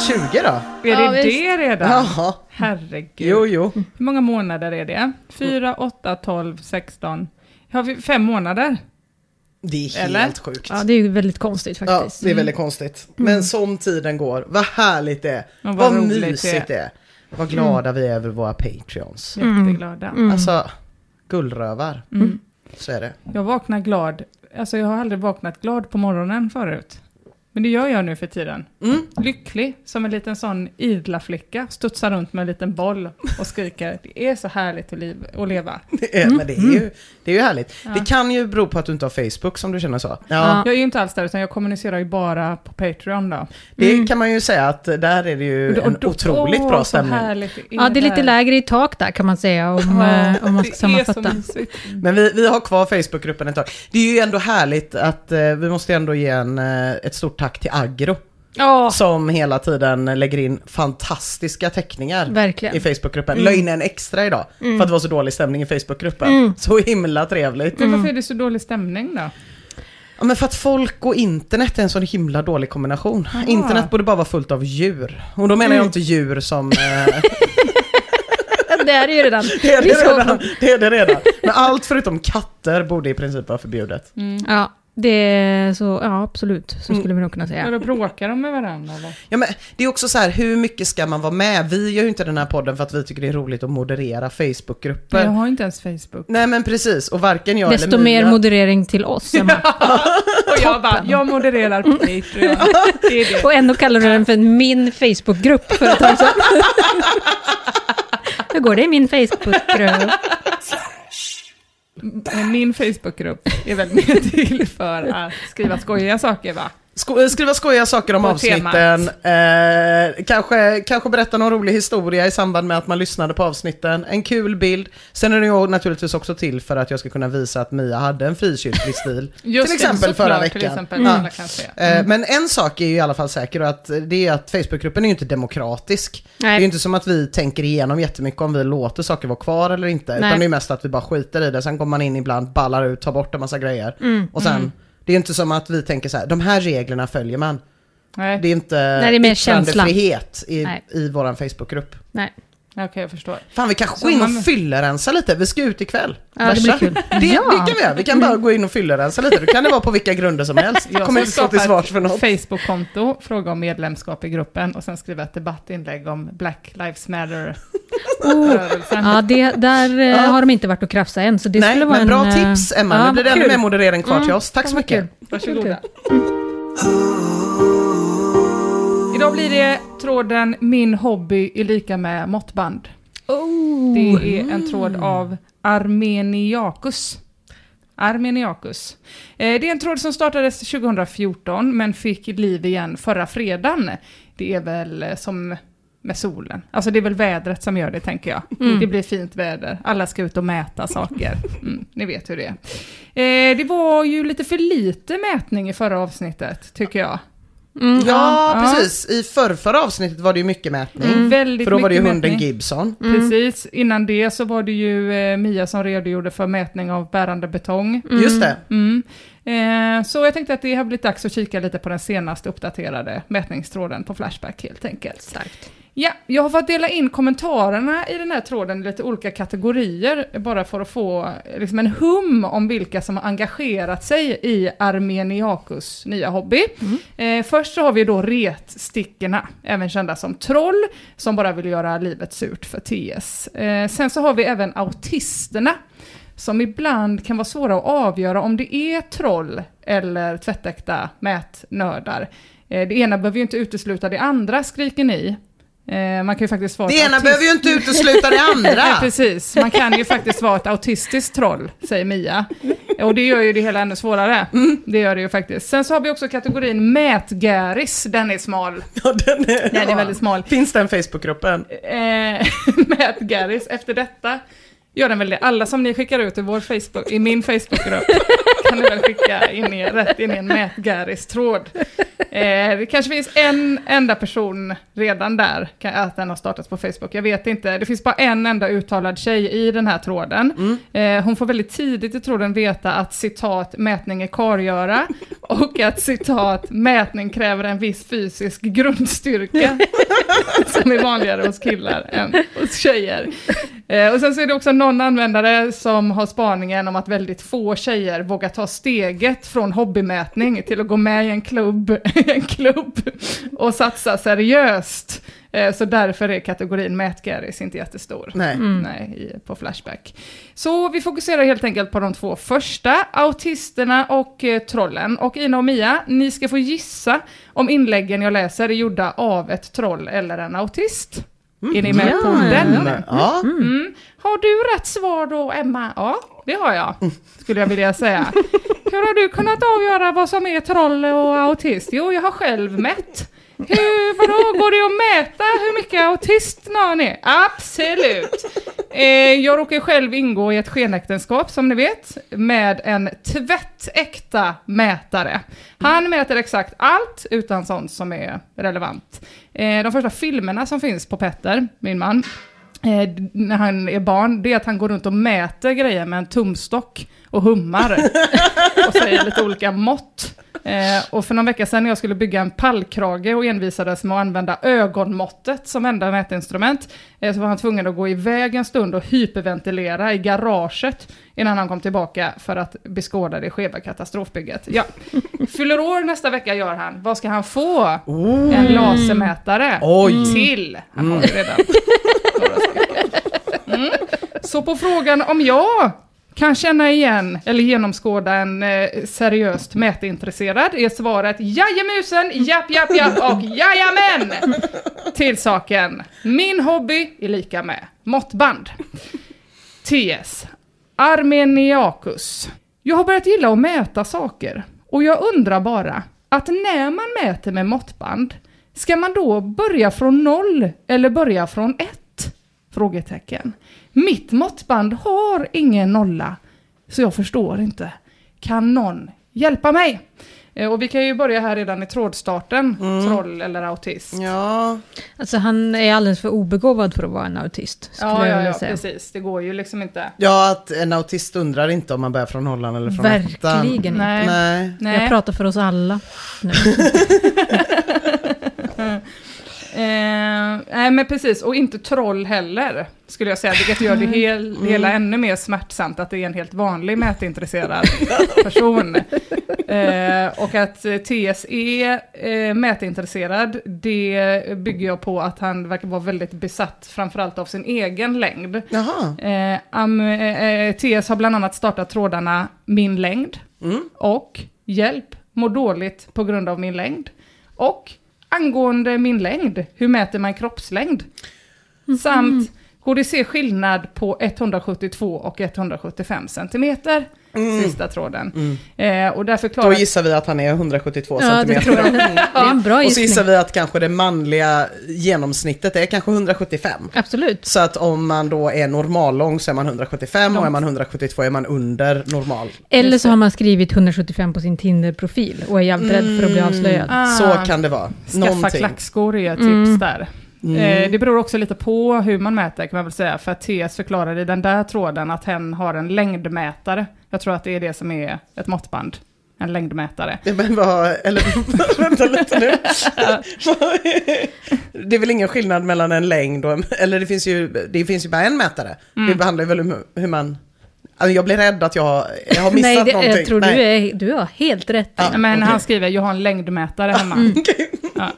20 då? Är Ja, det visst. det redan? Jaha. Herregud. Jo, jo. Hur många månader är det? 4, 8, 12, 16. Har vi fem månader? Det är helt Eller? sjukt. Ja, det är ju väldigt konstigt Ja, faktiskt. det är väldigt konstigt. Men som tiden går, vad härligt det är. vad vad mysigt det är. Vad glada vi är över våra Patreons. Jätteglada. Alltså, guldrövar. Så är det. Jag vaknar glad. Alltså jag har aldrig vaknat glad på morgonen förut. Men det gör jag nu för tiden. Mm. Lycklig, som en liten sån idla flicka. Studsar runt med en liten boll och skriker. Det är så härligt att, liv, att leva. Det är, Men det är, ju, det är ju härligt. Det kan ju bero på att du inte har Facebook som du känner så. Ja, Jag är ju inte alls där, utan jag kommunicerar ju bara på Patreon då. det kan man ju säga att där är det ju Och en då- otroligt åh, bra stämning. härligt Ja, det är lite lägre i tak där kan man säga om, Ja, eh, om man ska sammanfatta. Men vi, vi har kvar Facebookgruppen ett tag. Det är ju ändå härligt att eh, vi måste ändå ge en, eh, ett stort tack till Agro. Ja, Som hela tiden lägger in fantastiska teckningar verkligen. i Facebookgruppen. La in en extra idag för att det var så dålig stämning i Facebookgruppen. Mm. Så himla trevligt. Men varför är det så dålig stämning då? Ja, men för att folk och internet är en sån himla dålig kombination. Internet borde bara vara fullt av djur. Och då menar jag inte djur som... Eh, Det är det ju redan. det, är det, redan, det är det redan. Men allt förutom katter borde i princip vara förbjudet. Ja, det är så, ja absolut, så skulle vi nog kunna Ja, säga. då bråkar de med varandra eller? Ja, men det är också så här, hur mycket ska man vara med? Vi gör ju inte den här podden för att vi tycker det är roligt att moderera Facebookgrupper. Jag har inte ens Facebook. Nej men precis, och varken jag Desto eller mer Mia... moderering till oss, Emma. Och jag bara, jag modererar på Patreon. Det är det. Och ändå kallar du den för min Facebookgrupp för ett tag sedan. Hur går det i min Facebookgrupp? Min Facebookgrupp är väl mer till för att skriva skojiga saker va? Sko- skriva skojiga saker om På avsnitten, eh, kanske, kanske berätta någon rolig historia i samband med att man lyssnade på avsnitten, en kul bild. Sen är det ju naturligtvis också till för att jag ska kunna visa att Mia hade en frikyrklig stil. Just till exempel förra veckan. Till exempel, alla kan se. Eh, Men en sak är ju i alla fall säker och att det är att Facebookgruppen är ju inte demokratisk. Det är ju Nej, inte som att vi tänker igenom jättemycket om vi låter saker vara kvar eller inte. Nej. Utan det är mest att vi bara skiter i det. Sen kommer man in ibland, ballar ut, tar bort en massa grejer. Mm, Och sen, det är inte som att vi tänker så här, de här reglerna följer man. Nej. Det är inte Nej, det är mer yttrandefrihet i, Nej. i våran Facebookgrupp. nej. Okej, jag förstår. Fan vi kanske Så går in och man- fyllerensa lite, vi ska ut ikväll. Ja, det blir kul. Det, Ja. det kan vi göra, vi kan bara gå in och fyllerensa lite. Då kan det vara på vilka grunder som helst. Jag kommer inte stå till svars för något. Facebook-konto, fråga om medlemskap i gruppen och sen skriva ett debattinlägg om Black Lives Matter-rörelsen. Ja, det, där eh, Ja. har de inte varit och krafsa än, så det Nej, skulle vara men bra en... eh, tips Emma, ja, nu blir det ännu mer moderering kvar till Mm. oss. Tack så mycket. Varsågoda. Idag blir det tråden Min hobby är lika med måttband. Oh. Det är en tråd av Armeniakus. Armeniakus. Eh, Det är en tråd som startades 2014 men fick liv igen förra fredagen. Det är väl eh, som med solen. Alltså det är väl vädret som gör det tänker jag. Mm. Det blir fint väder, alla ska ut och mäta saker. Mm, ni vet hur det är. Eh, Det var ju lite för lite mätning i förra avsnittet tycker jag. Mm, Ja, Ja. precis. I förr, förra avsnittet var det ju mycket mätning. Väldigt För då var det ju hunden mätning. Gibson. Precis, innan det så var det ju eh, Mia som redogjorde för mätning av bärande betong. Just det. Mm. Eh, så jag tänkte att det har blivit dags att kika lite på den senaste uppdaterade mätningstråden på Flashback helt enkelt. Starkt. Ja, jag har fått dela in kommentarerna i den här tråden i lite olika kategorier, bara för att få liksom en hum om vilka som har engagerat sig i Armeniakus nya hobby. Eh, först så har vi då retstickorna, även kända som troll, som bara vill göra livet surt för TS. Eh, sen så har vi även autisterna, som ibland kan vara svåra att avgöra om det är troll eller tvättäkta mätnördar. Eh, Det ena behöver ju inte utesluta det andra, skriker ni. Eh, Man kan ju faktiskt vara Det ena autist- behöver ju inte utesluta det andra. Precis, man kan ju faktiskt vara ett autistiskt troll, säger Mia. Och det gör ju det hela ännu svårare. Mm. Det gör det ju faktiskt. Sen så har vi också kategorin mätgäris, den är smal. Ja, den är, Den är väldigt smal. Finns den Facebookgruppen? Eh, mätgäris, efter detta gör den väl det. Alla som ni skickar ut i, vår Facebook, i min Facebookgrupp kan ni väl skicka in i, rätt in i en mätgäris-tråd. Eh, det kanske finns en enda person redan där, kan- att den har startats på Facebook, jag vet inte. Det finns bara en enda uttalad tjej i den här tråden. Eh, hon får väldigt tidigt i tråden veta att citat mätning är kargöra och att citat mätning kräver en viss fysisk grundstyrka som är vanligare hos killar än hos tjejer. Eh, och sen så är det också någon användare som har spaningen om att väldigt få tjejer vågar ta steget från hobbymätning till att gå med i en klubb, en klubb och satsa seriöst. Eh, så därför är kategorin mätgäris inte jättestor. Nej. Nej, i, på Flashback. Så vi fokuserar helt enkelt på de två första, autisterna och eh, trollen. Och Ina och Mia, ni ska få gissa om inläggen jag läser är gjorda av ett troll eller en autist. Är ni med på Ja, den? Ja. Mm. Har du rätt svar då, Emma? Ja, det har jag, skulle jag vilja säga. Hur har du kunnat avgöra vad som är troll och autist? Jo, jag har själv mätt. Hur, vadå, går det att mäta hur mycket autist någon är? Absolut! Eh, jag råkar själv ingå i ett skenäktenskap, som ni vet, med en tvättäkta mätare. Han mäter exakt allt, utan sånt som är relevant. Eh, de första filmerna som finns på Petter, min man, eh, när han är barn, det är att han går runt och mäter grejer med en tumstock och hummar och säger lite olika mått. Eh, och för någon vecka sedan när jag skulle bygga en pallkrage och envisades med att använda ögonmåttet som enda mätinstrument, eh, så var han tvungen att gå iväg en stund och hyperventilera i garaget innan han kom tillbaka för att beskåda det skeva katastrofbygget. Ja. Fyller år nästa vecka gör han. Vad ska han få? En lasermätare. Oj. Till. Han har ju redan några stycken. Mm. Så på frågan om jag kan känna igen eller genomskåda en eh, seriöst mätintresserad är svaret Jajamusen, japp, japp, japp och jajamän! Till saken. Min hobby är lika med måttband. TS. Armeniakus. Jag har börjat gilla att mäta saker och jag undrar bara att när man mäter med måttband, ska man då börja från noll eller börja från ett? Frågetecken. Mitt måttband har ingen nolla, så jag förstår inte. Kan någon hjälpa mig? Eh, Och vi kan ju börja här redan i trådstarten, troll eller autist. Ja. Alltså han är alldeles för obegåvad för att vara en autist, Ja, jag ja, ja, säga. precis. Det går ju liksom inte. ja, att en autist undrar inte om man börjar från nollan eller från ettan. Verkligen inte. Nej. Nej. Nej. Jag pratar för oss alla nu. Eh, nej men precis, och inte troll heller, skulle jag säga, vilket gör det hel, det hela ännu mer smärtsamt att det är en helt vanlig mätintresserad person. Eh, och att eh, TS är eh, mätintresserad, det bygger jag på att han verkar vara väldigt besatt, framförallt av sin egen längd. Eh, am, eh, eh, TS har bland annat startat trådarna Min längd Mm. och Hjälp, mår dåligt på grund av min längd. Och angående min längd, hur mäter man kroppslängd? Samt, går det se skillnad på 172 och 175 centimeter? Sista tråden. Eh, och där Då förklarar... gissar vi att han är 172 Ja, det centimeter. tror jag. Det är en bra Och så gissar vi att kanske det manliga genomsnittet är kanske 175. Absolut. Så att om man då är normallång så är man 175 och är man 172 är man under normal. Eller så har man skrivit 175 på sin Tinder-profil och är jävligt rädd för att bli avslöjad. Ah. Så kan det vara. Skaffa Någonting. klackskor är ett tips Mm. där. Eh, det beror också lite på hur man mäter kan man väl säga, för att TS förklarar i den där tråden att hen har en längdmätare. Jag tror att det är det som är ett måttband. En längdmätare. Ja, Men vad, eller vänta lite nu. det är väl ingen skillnad mellan en längd och en, eller det finns ju, det finns ju bara en mätare. Mm. Det handlar ju väl om hur man, alltså jag blir rädd att jag, jag har missat Nej, det, någonting. jag tror du, Nej. är, du har helt rätt. Ja. Men okej. han skriver, jag har en längdmätare hemma. Ja.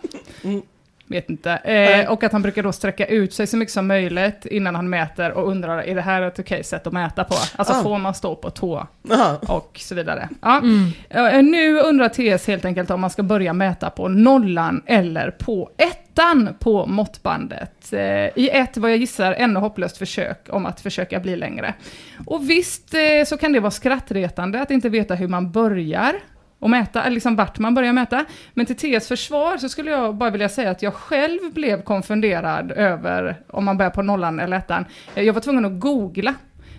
Vet inte. Eh, och att han brukar då sträcka ut sig så mycket som möjligt innan han mäter och undrar, är det här ett okej sätt att mäta på? Alltså Ah. får man stå på tå? Jaha. och så vidare. Ja. Eh, Nu undrar TS helt enkelt om man ska börja mäta på nollan eller på ettan på måttbandet. Eh, I ett, vad jag gissar, ännu hopplöst försök om att försöka bli längre. Och visst eh, så kan det vara skrattretande att inte veta hur man börjar och mäta, liksom vart man börjar mäta. Men till TS försvar så skulle jag bara vilja säga att jag själv blev konfunderad över om man börjar på nollan eller ettan. Eh, Jag var tvungen att googla.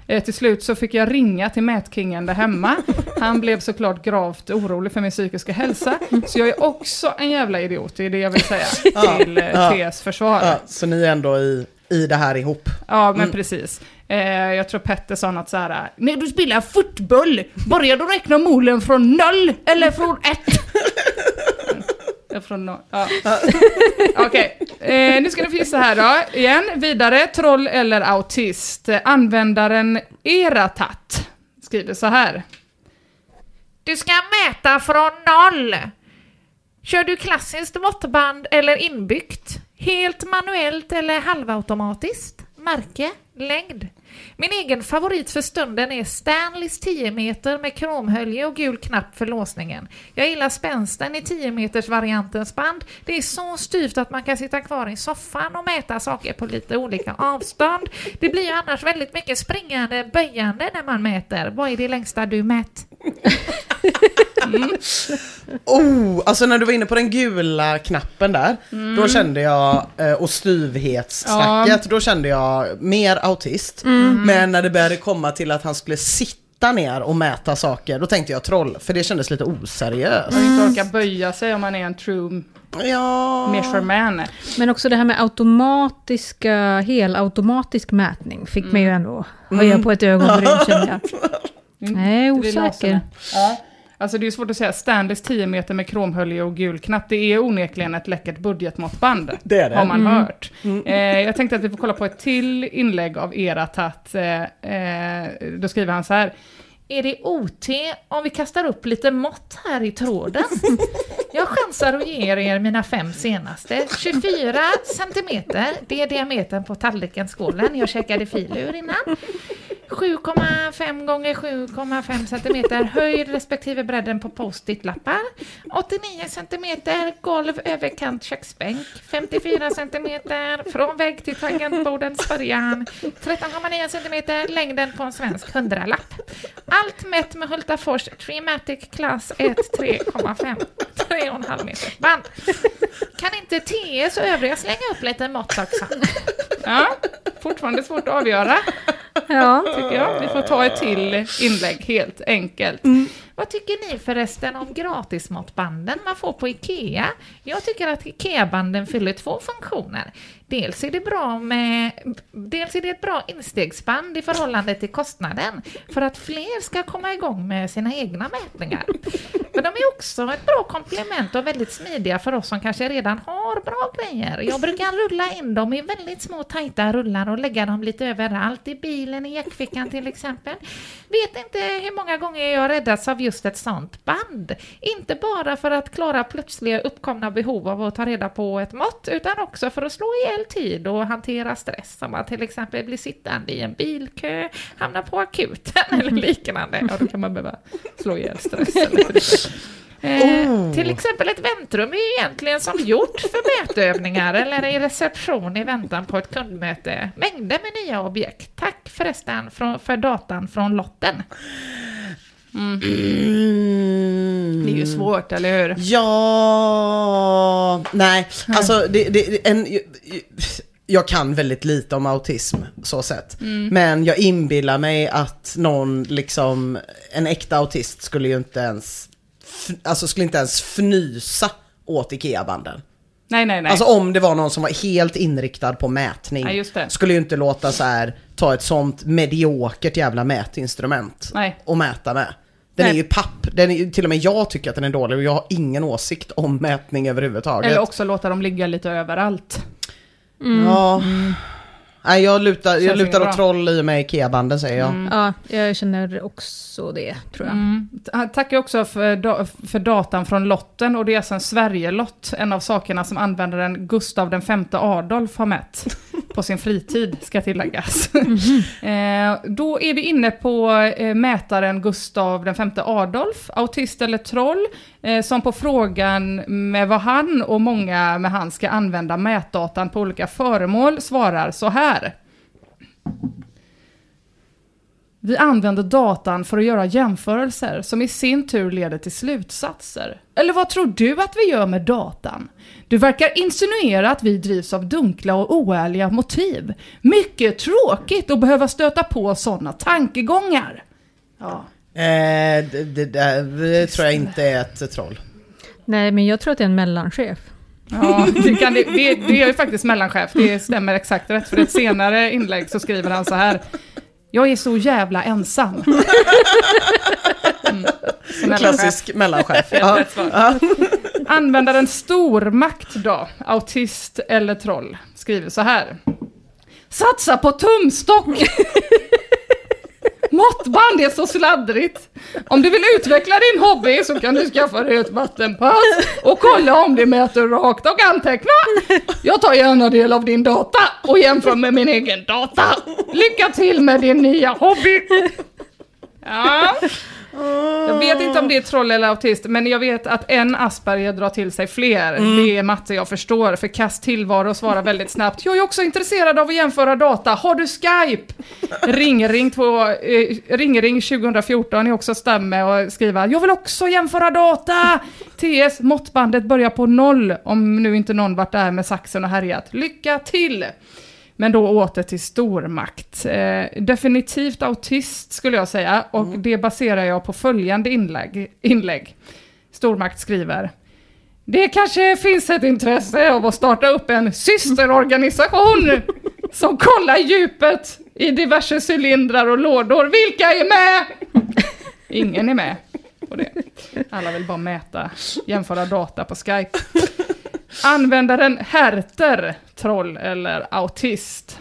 Eh, till slut så fick jag ringa till mätkingen där hemma. Han blev såklart gravt orolig för min psykiska hälsa. Så jag är också en jävla idiot, det är det jag vill säga till eh. TS försvar. Ja, så ni är ändå i, i det här ihop. Ja, men precis. Eh, jag tror Petter sa något så här. När du spelar fotboll, börjar du räkna målen från noll eller från ett? Ja, från noll. Ja. Okej, eh, nu ska ni gissa här då. Igen, vidare. Troll eller autist? Användaren Eratat skriver så här. Du ska mäta från noll. Kör du klassiskt måttband eller inbyggt? Helt manuellt eller halvautomatiskt? Märke? Längd? Min egen favorit för stunden är Stanleys 10 meter med kromhölje och gul knapp för låsningen. Jag gillar spänsten i 10 meters variantens band. Det är så styvt att man kan sitta kvar i soffan och mäta saker på lite olika avstånd. Det blir ju annars väldigt mycket springande, böjande när man mäter. Vad är det längsta du mätt? mät? Oh, alltså när du var inne på den gula knappen där, Mm. då kände jag, eh, och styvhetssnacket, då kände jag mer autist. Mm. Men när det började komma till att han skulle sitta ner och mäta saker, då tänkte jag troll, för det kändes lite oseriöst. Man inte orkar böja sig om man är en true Ja, measurement. Men också det här med automatiska, helautomatisk mätning fick mig ju ändå höja på ett ögonbryn känner jag. Nej, laserna. osäker. Ja. Alltså det är svårt att säga, Stanleys 10 meter med kromhölje och gul knapp, det är onekligen ett läckert budgetmåttband. Det är det. Har man hört. Eh, jag tänkte att vi får kolla på ett till inlägg av Eratat. Eh, eh, då skriver han så här. Är det OT om vi kastar upp lite mått här i tråden? Jag chansar att ge er mina fem senaste. 24 centimeter, det är diametern på tallriken, skålen. Jag käkade filur innan. 7,5 gånger 7,5 centimeter höjd respektive bredden på post-it-lappar. 89 centimeter golv överkant köksbänk. 54 centimeter från vägg till tangentbordens början. 13,9 centimeter längden på en svensk hundralapp. Allt mätt med Hultafors Trimatic Class 1 3,5. 3,5 meter band. Kan inte TS och övriga slänga upp lite mått också? Ja, fortfarande svårt att avgöra Ja. tycker jag. Vi får ta ett till inlägg helt enkelt. Vad tycker ni förresten om gratismåttbanden man får på IKEA? Jag tycker att IKEA-banden fyller två funktioner. Dels är det bra med, dels är det ett bra instegsband i förhållande till kostnaden för att fler ska komma igång med sina egna mätningar. Men de är också ett bra komplement och väldigt smidiga för oss som kanske redan har bra grejer. Jag brukar rulla in dem i väldigt små tajta rullar och lägga dem lite överallt, i bilen, i jackfickan till exempel. Vet inte hur många gånger jag räddats av just ett sånt band. Inte bara för att klara plötsliga uppkomna behov av att ta reda på ett mått, utan också för att slå ihjäl tid och hantera stress, som att till exempel bli sittande i en bilkö, hamna på akuten eller liknande. Ja, då kan man behöva slå ihjäl stressen Eh, Till exempel ett väntrum är ju egentligen som gjort för mätövningar eller i reception i väntan på ett kundmöte. Mängder med nya objekt. Tack förresten för, för datan från lotten. Mm. Det är ju svårt, eller hur? Ja, nej, alltså det, det, en, jag kan väldigt lite om autism så sett. Men jag inbillar mig att någon liksom, en äkta autist skulle ju inte ens, alltså skulle inte ens fnysa åt IKEA-banden. Nej, nej, nej. Alltså om det var någon som var helt inriktad på mätning. Ja, just det. Skulle ju inte låta så här ta ett sånt mediokert jävla mätinstrument Nej. och mäta med. Den Nej. är ju papp, den är, till och med jag tycker att den är dålig och jag har ingen åsikt om mätning överhuvudtaget. Eller också låta dem ligga lite överallt. Ja. Nej, jag lutar, jag lutar åt troll i och med IKEA-banden säger jag. Ja, jag känner också det, tror jag. Mm. Ta- Tackar också för, da- för datan från lotten och det är alltså en Sverigelott, en av sakerna som användaren Gustav den femte Adolf har mätt på sin fritid, ska tilläggas. eh, då är vi inne på eh, mätaren Gustav den femte Adolf, autist eller troll, eh, som på frågan med vad han och många med han ska använda mätdatan på olika föremål svarar så här. Vi använder datan för att göra jämförelser som i sin tur leder till slutsatser. Eller vad tror du att vi gör med datan? Du verkar insinuera att vi drivs av dunkla och oärliga motiv. Mycket tråkigt att behöva stöta på sådana tankegångar. Ja. Eh, det, det, det, det tror jag inte är ett troll. Nej, men jag tror att det är en mellanchef. Ja, det, kan, det, det, det är ju faktiskt mellanchef, det stämmer exakt rätt. För ett senare inlägg så skriver han så här. Jag är så jävla ensam. Mm. Klassisk mellanchef. Ja. Användaren stormakt då, autist eller troll, skriver så här. Satsa på tumstock! Måttband är så sladdrigt. Om du vill utveckla din hobby så kan du skaffa dig ett vattenpass och kolla om det mäter rakt och anteckna. Jag tar gärna del av din data och jämför med min egen data. Lycka till med din nya hobby! Ja. Jag vet inte om det är troll eller autist, men jag vet att en Asperger drar till sig fler. Det är matte jag förstår, för kast tillvaro svarar väldigt snabbt. Jag är också intresserad av att jämföra data. Har du Skype? Ringring, två, eh, Ringring 2014 är också stämme och skriva Jag vill också jämföra data! TS, måttbandet börjar på noll, om nu inte någon varit där med saxen och härjat. Lycka till! Men då åter till stormakt. Eh, definitivt autist skulle jag säga, och det baserar jag på följande inlägg. inlägg. Stormakt skriver. Det kanske finns ett intresse av att starta upp en systerorganisation som kollar djupet i diverse cylindrar och lådor. Vilka är med? Ingen är med på det. Alla vill bara mäta, jämföra data på Skype. Användaren Herter, troll eller autist.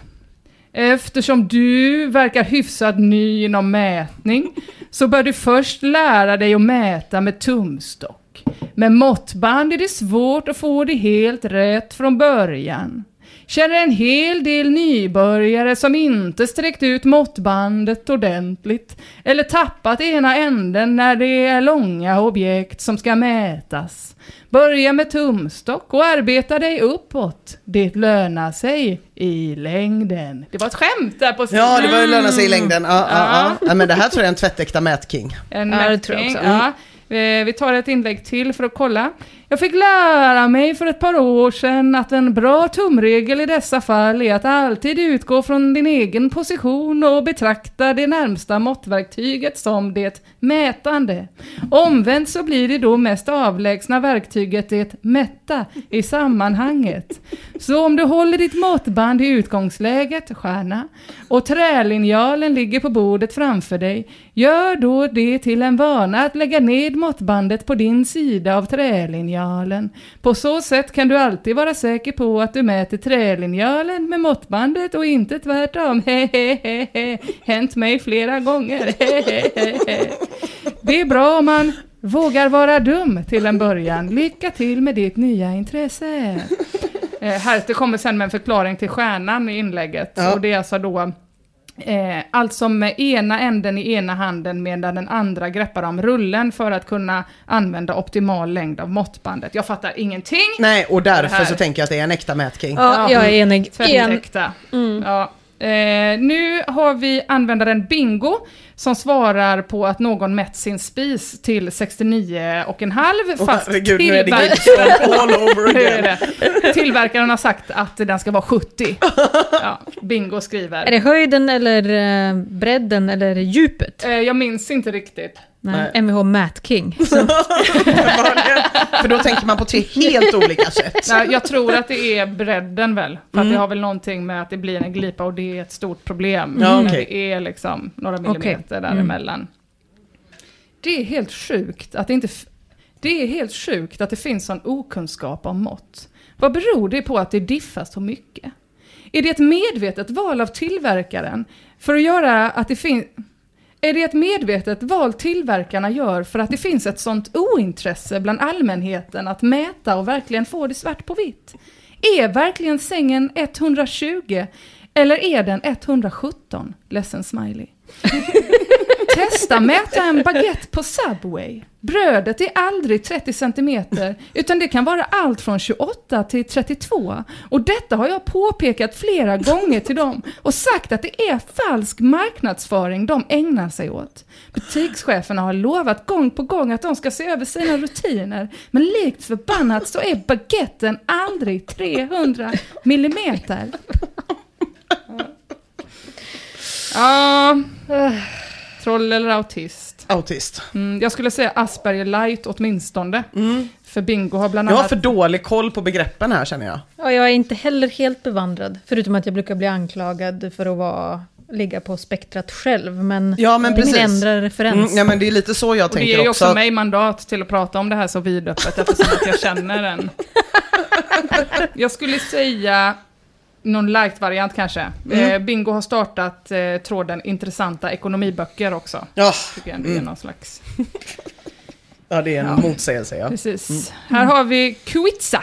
Eftersom du verkar hyfsat ny inom mätning så bör du först lära dig att mäta med tumstock. Med måttband är det svårt att få det helt rätt från början. Känner en hel del nybörjare som inte sträckt ut måttbandet ordentligt eller tappat ena änden när det är långa objekt som ska mätas. Börja med tumstock och arbeta dig uppåt. Det lönar sig i längden. Det var ett skämt där på Ja, det var ju löna sig i Mm. längden. Ja, ja, ja. ja, men det här tror jag är en tvättäkta mätking. En Ja, det tror jag mätning, också. Ja. Eh, Vi tar ett inlägg till för att kolla. Jag fick lära mig för ett par år sedan att en bra tumregel i dessa fall är att alltid utgå från din egen position och betrakta det närmsta måttverktyget som det mätande. Omvänt så blir det då mest avlägsna verktyget det mätta i sammanhanget. Så om du håller ditt måttband i utgångsläget, stjärna, och trälinjalen ligger på bordet framför dig, gör då det till en vana att lägga ned måttbandet på din sida av trälinjalen. På så sätt kan du alltid vara säker på att du mäter trälinjalen med måttbandet och inte tvärtom. Hehehe. Hänt mig flera gånger. Hehehe. Det är bra om man vågar vara dum till en början. Lycka till med ditt nya intresse. Eh, Herter kommer sen med en förklaring till stjärnan i inlägget. Ja. Och det är alltså då Eh, alltså med ena änden i ena handen medan den andra greppar om rullen för att kunna använda optimal längd av måttbandet. Jag fattar ingenting. Nej, och därför så tänker jag att det är en äkta Mät King. Ja, jag är enig. En. Tvättäkta. Ja. Eh, nu har vi användaren Bingo som svarar på att någon mätt sin spis till 69 och en halv Åh, fast herregud, nu är det tillver-. Tillverkaren har sagt att den ska vara 70. Ja, Bingo skriver. Är det höjden eller eh, bredden eller djupet? Eh, jag minns inte riktigt. Nej. Mvh Matt King. För då tänker man på tre helt olika sätt. Nej, jag tror att det är bredden väl. För Mm. att det har väl någonting med att det blir en glipa och det är ett stort problem. Ja, när okej. det är liksom några millimeter Mm. däremellan. Det är helt sjukt att det inte... Det är helt sjukt att det finns sån okunskap om mått. Vad beror det på att det diffar så mycket? Är det ett medvetet val av tillverkaren för att göra att det finns... Är det ett medvetet val tillverkarna gör för att det finns ett sånt ointresse bland allmänheten att mäta och verkligen få det svart på vitt? Är verkligen sängen 120 eller är den 117? Ledsen smiley. Testa mäta en baguette på Subway. Brödet är aldrig 30 cm, utan det kan vara allt från 28 till 32. Och detta har jag påpekat flera gånger till dem och sagt att det är falsk marknadsföring de ägnar sig åt. Butikscheferna har lovat gång på gång att de ska se över sina rutiner, men likt förbannat så är baguetten aldrig 300 millimeter. Ja, troll eller autist? Autist. Mm, jag skulle säga Asperger light åtminstone. För Bingo har bland Jag har annat... för dålig koll på begreppen här känner jag. Ja, jag är inte heller helt bevandrad. Förutom att jag brukar bli anklagad för att vara, ligga på spektrat själv. Men, Ja, men det är min precis. enda referens. Mm, ja men det är lite så jag och det tänker ger ju också. också mig mandat till att prata om det här så vidöppet eftersom att jag känner den. Jag skulle säga någon light-variant kanske. Mm. Eh, Bingo har startat eh, tråden intressanta ekonomiböcker också. Ja, Tycker jag ändå är någon slags... ja, det är en Ja. motsägelse ja. Precis. Här har vi Kuitsa.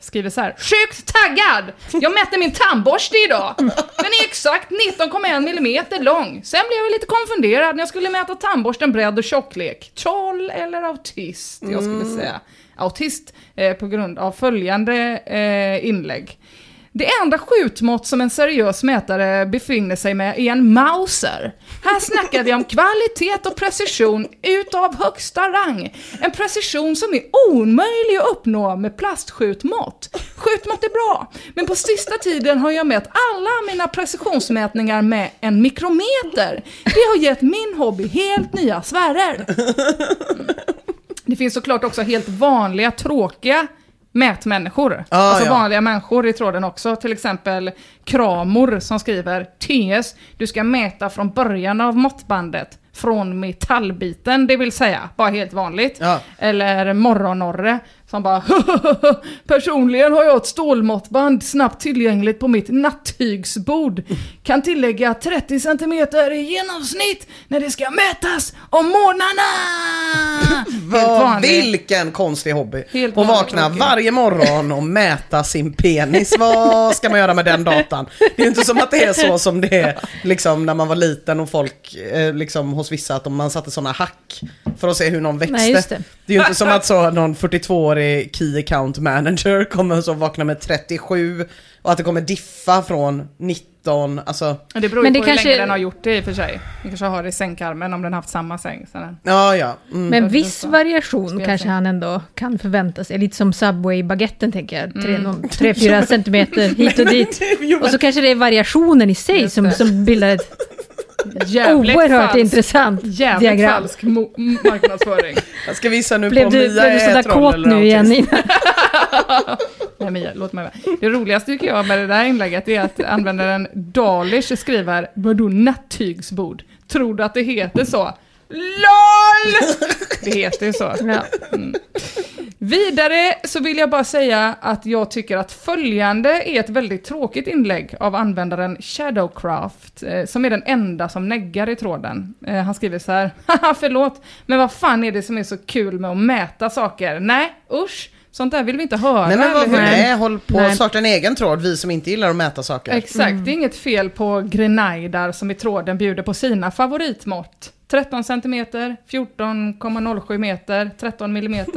Skriver så här. Sjukt taggad! Jag mätte min tandborste idag. Den är exakt 19,1 millimeter lång. Sen blev jag lite konfunderad när jag skulle mäta tandborsten bredd och tjocklek. Troll eller autist? Jag skulle säga autist eh, på grund av följande eh, inlägg. Det enda skjutmått som en seriös mätare befinner sig med är en Mauser. Här snackar vi om kvalitet och precision utav högsta rang. En precision som är omöjlig att uppnå med plastskjutmått. Skjutmått är bra, men på sista tiden har jag mätt alla mina precisionsmätningar med en mikrometer. Det har gett min hobby helt nya sfärer. Det finns såklart också helt vanliga, tråkiga mätmänniskor. Ah, alltså ja. vanliga människor i tråden också. Till exempel Kramor som skriver TS, du ska mäta från början av måttbandet från metallbiten, det vill säga, bara helt vanligt. Ja. Eller Morgonnorre som bara Personligen har jag ett stålmåttband snabbt tillgängligt på mitt nattygsbord. Kan tillägga 30 cm i genomsnitt när det ska mätas om morgnarna. Vilken konstig hobby. Helt och vakna varje morgon och mäta sin penis. Vad ska man göra med den datan? Det är ju inte som att det är så som det är liksom, när man var liten och folk, eh, liksom, hos vissa, att man satte sådana hack för att se hur någon växte. Nej, just det. är ju inte som att så någon 42-årig key account manager kommer så vakna med 37 och att det kommer diffa från 19, alltså Men det beror Men ju det på hur kanske- länge den har gjort det i och för sig. Den kanske har det i sängkarmen om den haft samma säng. Så den... ja ja. Mm. Men viss variation kanske han ändå kan förvänta sig. Lite som Subway-baguetten tänker jag. Tre, Mm. centimeter hit och dit. Jo, men- Och så kanske det är variationen i sig som, som bildar ett... Jävligt Oerhört falsk, intressant Jävligt diagram. falsk marknadsföring. Jag ska visa nu Blev på du, Mia blev du är sådär troll kåt eller nu igen? Nej Mia, låt mig vara. Det roligaste tycker jag med det där inlägget är att användaren Dalish skriver Vadå nattygsbord? Tror du att det heter så? LOL! Det heter ju så. Ja. Vidare så vill jag bara säga att jag tycker att följande är ett väldigt tråkigt inlägg av användaren Shadowcraft, eh, som är den enda som neggar i tråden. Eh, han skriver så här, haha förlåt, men vad fan är det som är så kul med att mäta saker? Nej, usch, sånt där vill vi inte höra. Nej men hur? nej, håll på Nej. att starta en egen tråd, vi som inte gillar att mäta saker. Exakt, det är inget fel på Grenaidar som i tråden bjuder på sina favoritmått. 13 cm, 14,07 meter, 13 mm, 1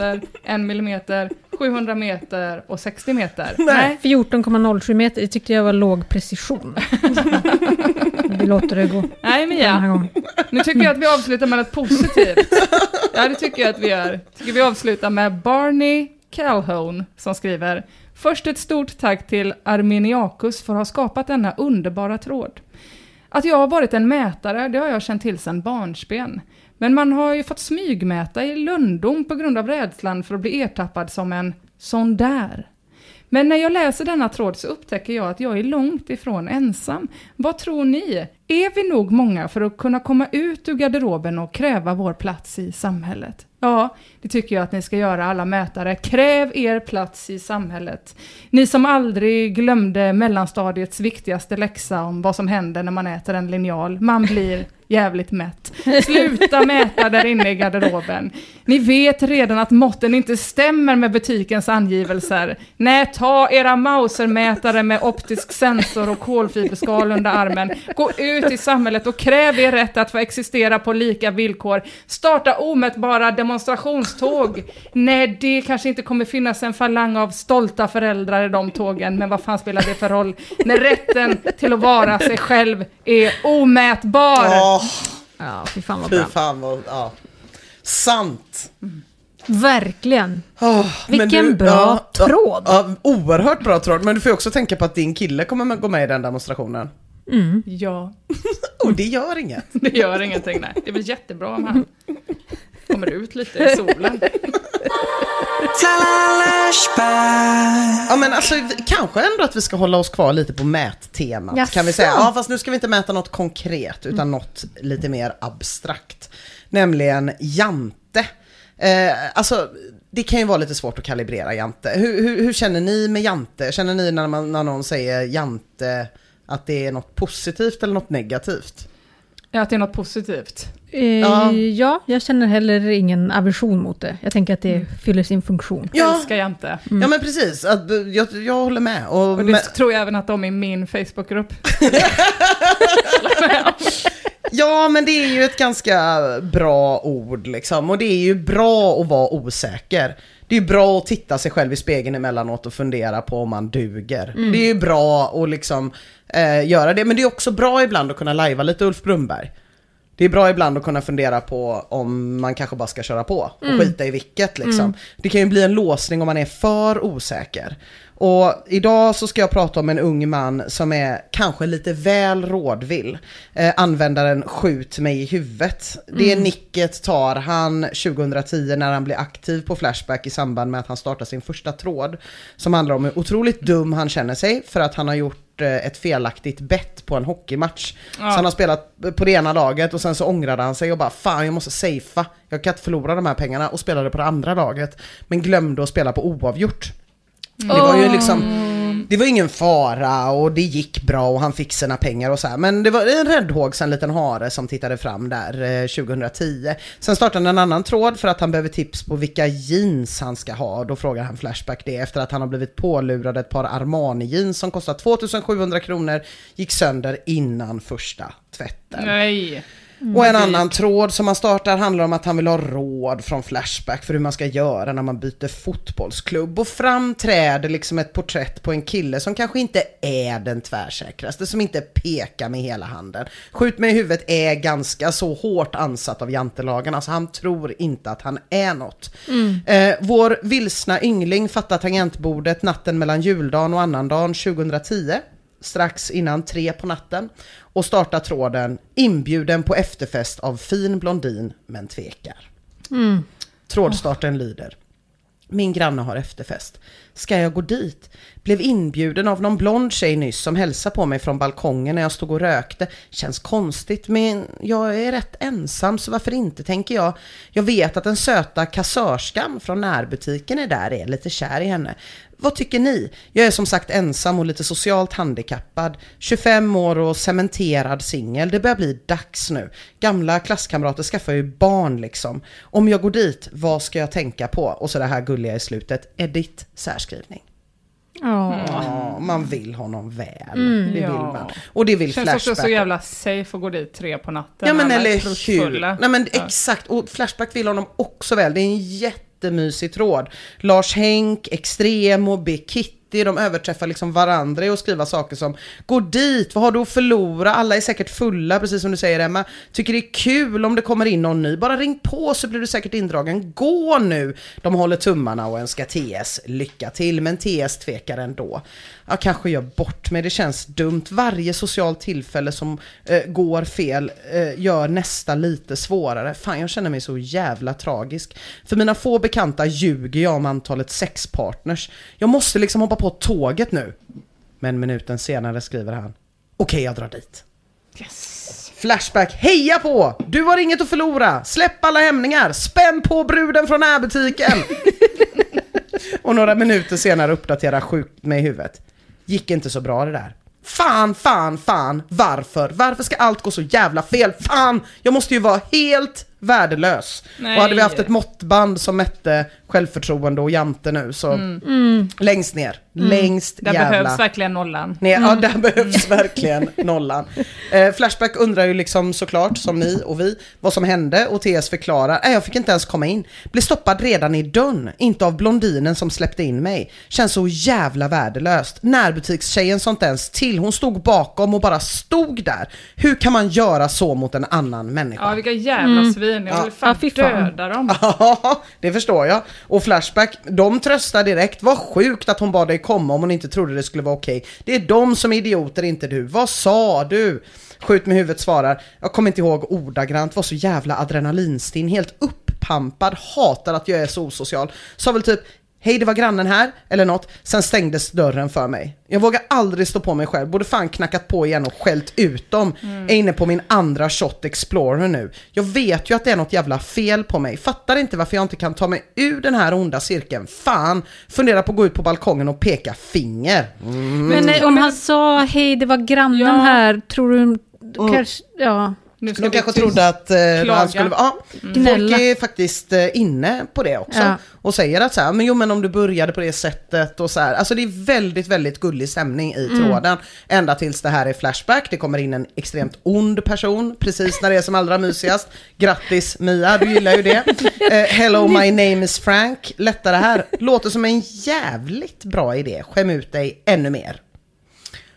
mm, 700 meter och 60 meter. Nej. 14,07 meter, det tyckte jag var låg precision. Vi låter det gå Nej den här Mia, gången. nu tycker jag att vi avslutar med något positivt. Ja, det tycker jag att vi gör. Tycker vi avslutar med Barney Calhoun som skriver Först ett stort tack till Arminiacus för att ha skapat denna underbara tråd. Att jag har varit en mätare, det har jag känt till sedan barnsben. Men man har ju fått smygmäta i lönndom på grund av rädslan för att bli ertappad som en sån där. Men när jag läser denna tråd så upptäcker jag att jag är långt ifrån ensam. Vad tror ni? Är vi nog många för att kunna komma ut ur garderoben och kräva vår plats i samhället? Ja, det tycker jag att ni ska göra alla mätare. Kräv er plats i samhället. Ni som aldrig glömde mellanstadiets viktigaste läxa om vad som händer när man äter en linjal. Man blir jävligt mätt. Sluta mäta där inne i garderoben. Ni vet redan att måtten inte stämmer med butikens angivelser. Nej, ta era Mausermätare med optisk sensor och kolfiberskal under armen. Gå ut i samhället och kräv er rätt att få existera på lika villkor. Starta omätbara demonstrationståg. Nej, det kanske inte kommer finnas en falang av stolta föräldrar i de tågen, men vad fan spelar det för roll? När rätten till att vara sig själv är omätbar. Åh, Ja, fy fan vad fy bra. fan vad, ja. Sant. Verkligen. Men Vilken bra ja, tråd. Ja, oerhört bra tråd, men du får också tänka på att din kille kommer gå med i den demonstrationen. Ja, Och det gör inget. det gör ingenting. Nej. Det är väl jättebra om han kommer ut lite i solen. Ja men alltså kanske ändå att vi ska hålla oss kvar lite på mättemat Jaså? kan vi säga. Ja fast nu ska vi inte mäta något konkret utan något lite mer abstrakt. Nämligen jante. Eh, alltså det kan ju vara lite svårt att kalibrera jante. Hur, hur, hur känner ni med jante? Känner ni när, man, när någon säger jante att det är något positivt eller något negativt? Ja, att det är något positivt. Eh, Ja. ja, jag känner heller ingen aversion mot det. Jag tänker att det fyller sin funktion. Ja, Älskar jag inte. ja men precis, att, jag, jag håller med. Och, Och det men- tror jag även att de i min Facebookgrupp. Ja, men det är ju ett ganska bra ord liksom. Och det är ju bra att vara osäker. Det är bra att titta sig själv i spegeln emellanåt och fundera på om man duger. Det är ju bra att liksom eh, göra det. Men det är också bra ibland att kunna lajva lite Ulf Brumberg. Det är bra ibland att kunna fundera på om man kanske bara ska köra på och skita i vilket liksom. Det kan ju bli en låsning om man är för osäker. Och idag så ska jag prata om en ung man som är kanske lite väl rådvill. Eh, användaren skjut mig i huvudet. Det nicket tar han 2010 när han blir aktiv på Flashback i samband med att han startar sin första tråd. Som handlar om hur otroligt dum han känner sig för att han har gjort eh, ett felaktigt bett på en hockeymatch. Så han har spelat på det ena laget och sen så ångrade han sig och bara fan jag måste safea. Jag kan inte förlora de här pengarna och spelade på det andra laget. Men glömde att spela på oavgjort. Det var ju liksom, det var ingen fara och det gick bra och han fick sina pengar och så här. Men det var en räddhågsen liten hare som tittade fram där eh, 2010. Sen startade han en annan tråd för att han behöver tips på vilka jeans han ska ha. Då frågar han Flashback det efter att han har blivit pålurad ett par Armani jeans som kostar 2700 kronor. Gick sönder innan första tvätten. Nej. Och en annan tråd som han startar handlar om att han vill ha råd från Flashback för hur man ska göra när man byter fotbollsklubb. Och framträder liksom ett porträtt på en kille som kanske inte är den tvärsäkraste, som inte pekar med hela handen. Skjut mig i huvudet är ganska så hårt ansatt av jantelagen, alltså han tror inte att han är något. Eh, vår vilsna yngling fattar tangentbordet natten mellan juldagen och annandagen 2010 strax innan tre på natten och startar tråden inbjuden på efterfest av fin blondin men tvekar. Trådstarten lyder. Min granne har efterfest. Ska jag gå dit? Blev inbjuden av någon blond tjej nyss som hälsade på mig från balkongen när jag stod och rökte. Känns konstigt men jag är rätt ensam så varför inte tänker jag. Jag vet att den söta kassörskan från närbutiken är där är lite kär i henne. Vad tycker ni? Jag är som sagt ensam och lite socialt handikappad. 25 år och cementerad singel. Det börjar bli dags nu. Gamla klasskamrater skaffar ju barn liksom. Om jag går dit, vad ska jag tänka på? Och så det här gulliga i slutet. Edit särskrivning. Ja. Ja, man vill honom väl. det vill Ja. man. Och det vill Känns också Flashback. så jävla safe att gå dit tre på natten. Ja men eller hur. Nej men Ja. exakt. Och Flashback vill honom också väl. Det är en jättemysig tråd. Lars Henk, Extrem och B. Kitty, de överträffar liksom varandra i att skriva saker som Gå dit, vad har du att förlora? Alla är säkert fulla, precis som du säger Emma. Tycker det är kul om det kommer in någon ny. Bara ring på så blir du säkert indragen. Gå nu! De håller tummarna och önskar TS lycka till, men TS tvekar ändå. Jag kanske gör bort mig, det känns dumt. Varje socialt tillfälle som eh, går fel eh, gör nästa lite svårare. Fan, jag känner mig så jävla tragisk. För mina få bekanta ljuger jag om antalet sexpartners. Jag måste liksom hoppa på tåget nu. Men minuten senare skriver han. Okej, jag drar dit. Flashback, heja på! Du har inget att förlora! Släpp alla hämningar! Spänn på bruden från närbutiken! Och några minuter senare uppdaterar sjukt mig i huvudet. Gick inte så bra det där. Fan, fan, fan, varför? Varför ska allt gå så jävla fel? Fan, jag måste ju vara helt värdelös. Nej. Och hade vi haft ett måttband som mätte självförtroende och jante nu så längst ner, längst Där jävla behövs verkligen nollan. Nej, ja, där behövs verkligen nollan. Eh, Flashback undrar ju liksom såklart, som ni och vi, vad som hände och TS förklarar, nej jag fick inte ens komma in. Blev stoppad redan i dörren, inte av blondinen som släppte in mig. Känns så jävla värdelöst. Närbutikstjejen sa inte ens till, hon stod bakom och bara stod där. Hur kan man göra så mot en annan människa? Ja, vilka jävla svin. Jag vill Ja, fan fy fan. döda dem. Ja, det förstår jag. Och Flashback, de tröstar direkt. Vad sjukt att hon bad dig komma om hon inte trodde det skulle vara okej. Det är de som är idioter, inte du. Vad sa du? Skjut med huvudet svarar, jag kommer inte ihåg ordagrant, var så jävla adrenalinstinn, helt uppampad, hatar att jag är så osocial. Sa väl typ, hej det var grannen här, eller något. Sen stängdes dörren för mig. Jag vågar aldrig stå på mig själv, borde fan knackat på igen och skällt ut dem. Är inne på min andra shot Explorer nu. Jag vet ju att det är något jävla fel på mig. Fattar inte varför jag inte kan ta mig ur den här onda cirkeln. Fan! Funderar på att gå ut på balkongen och peka finger. Men eh, om han sa hej, det var grannen Ja. här, tror du kanske, ja. Nu ska De kanske tyst- trodde att eh, han skulle vara... Ja, Gnälla. folk är faktiskt eh, inne på det också. Ja. Och säger att så här, men jo men om du började på det sättet och så här. Alltså det är väldigt, väldigt gullig stämning i tråden. Ända tills det här är Flashback, det kommer in en extremt ond person precis när det är som allra mysigast. Grattis Mia, du gillar ju det. Eh, hello my name is Frank, lättare här. Låter som en jävligt bra idé, skäm ut dig ännu mer.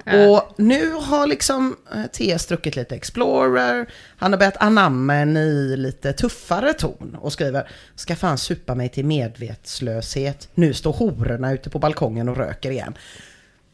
Och nu har liksom eh, TS druckit lite Explorer, han har börjat anamma en i lite tuffare ton och skriver Ska fan supa mig till medvetslöshet, nu står hororna ute på balkongen och röker igen.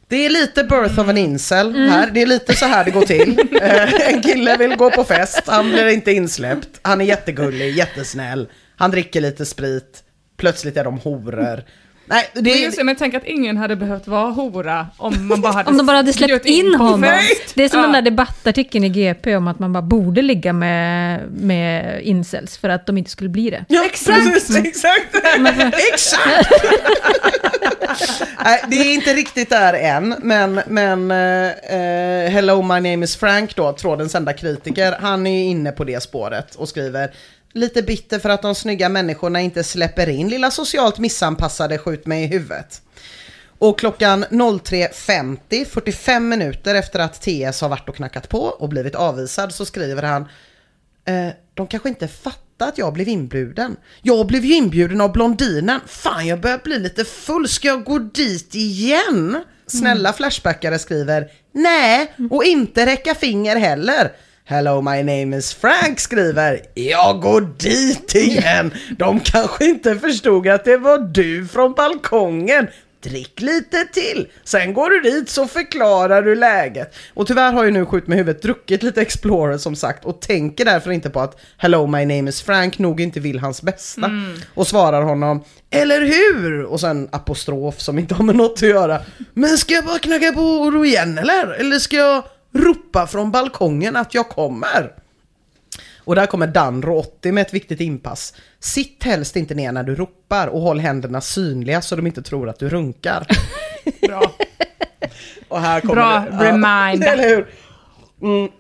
Det är lite birth of an incel här, det är lite så här det går till. Eh, en kille vill gå på fest, han blir inte insläppt, han är jättegullig, jättesnäll, han dricker lite sprit, plötsligt är de horor. Nej, det Men är... just det, men tänk att ingen hade behövt vara hora om man bara hade Om de bara hade släppt in honom. fest. Det är som Ja. den där debattartikeln i GP om att man bara borde ligga med, med incels för att de inte skulle bli det. Ja, Precis, exakt! exakt! Nej, det är inte riktigt där än, men, men eh, Hello My Name Is Frank då, trådens enda kritiker, han är inne på det spåret och skriver Lite bitter för att de snygga människorna inte släpper in lilla socialt missanpassade skjut mig i huvudet. Och klockan 03.50, 45 minuter efter att TS har varit och knackat på och blivit avvisad så skriver han eh, De kanske inte fattar att jag blev inbjuden. Jag blev ju inbjuden av blondinen. Fan, jag börjar bli lite full. Ska jag gå dit igen? Snälla Flashbackare skriver Nej, och inte räcka finger heller. Hello my name is Frank skriver Jag går dit igen. De kanske inte förstod att det var du från balkongen. Drick lite till, sen går du dit så förklarar du läget. Och tyvärr har ju nu Skjut med huvudet druckit lite Explorer som sagt och tänker därför inte på att Hello my name is Frank nog inte vill hans bästa. Och svarar honom Eller hur? Och sen apostrof som inte har med något att göra. Men ska jag bara knacka på oro igen eller? Eller ska jag ropa från balkongen att jag kommer? Och där kommer Danro 80 med ett viktigt inpass. Sitt helst inte ner när du ropar och håll händerna synliga så de inte tror att du runkar. Bra. Och här kommer Bra det, remind. Ja, eller hur? Mm.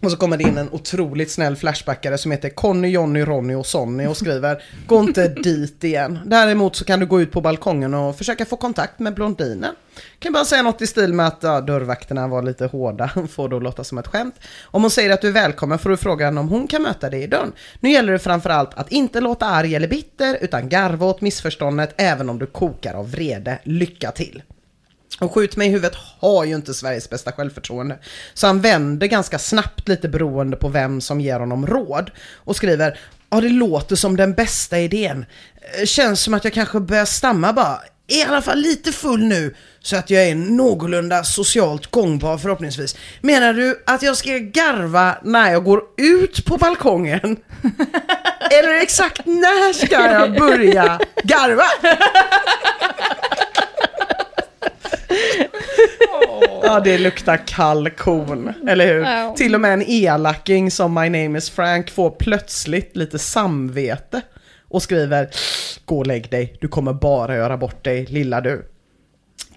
Och så kommer det in en otroligt snäll flashbackare som heter Conny, Jonny, Ronny och Sonny och skriver Gå inte dit igen. Däremot så kan du gå ut på balkongen och försöka få kontakt med blondinen. Kan bara säga något i stil med att ja, dörrvakterna var lite hårda, får då låta som ett skämt. Om hon säger att du är välkommen får du fråga henne om hon kan möta dig i dörren. Nu gäller det framförallt att inte låta arg eller bitter utan garva åt missförståndet även om du kokar av vrede. Lycka till! Och Skjut mig i huvudet har ju inte Sveriges bästa självförtroende. Så han vänder ganska snabbt lite beroende på vem som ger honom råd. Och skriver Ja, det låter som den bästa idén. Eh, Känns som att jag kanske börjar stamma bara. Är i alla fall lite full nu så att jag är någorlunda socialt gångbar förhoppningsvis. Menar du att jag ska garva när jag går ut på balkongen? Eller exakt när ska jag börja garva? Ja, det luktar kalkon, eller hur? Ja. Till och med en elaking som My name is Frank får plötsligt lite samvete och skriver Gå och lägg dig, du kommer bara göra bort dig, lilla du.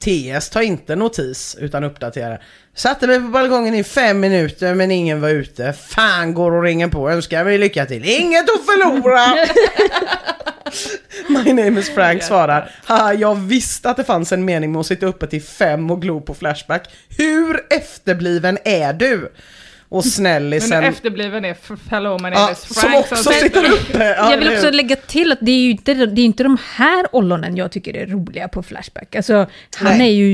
TS tar inte notis utan uppdaterar. Satte mig på balkongen i fem minuter men ingen var ute. Fan går och ringer på, önskar mig lycka till. Inget att förlora! My name is Frank svarar. Haha, jag visste att det fanns en mening med att sitta uppe till fem och glo på Flashback. Hur efterbliven är du? Och Men snällisen... efterbliven är Hello my name Ja, is som Frank. också sitter uppe. Ja, jag vill också lägga till att det är ju inte, det är inte de här ollonen jag tycker är roliga på Flashback. Alltså, han Nej. är ju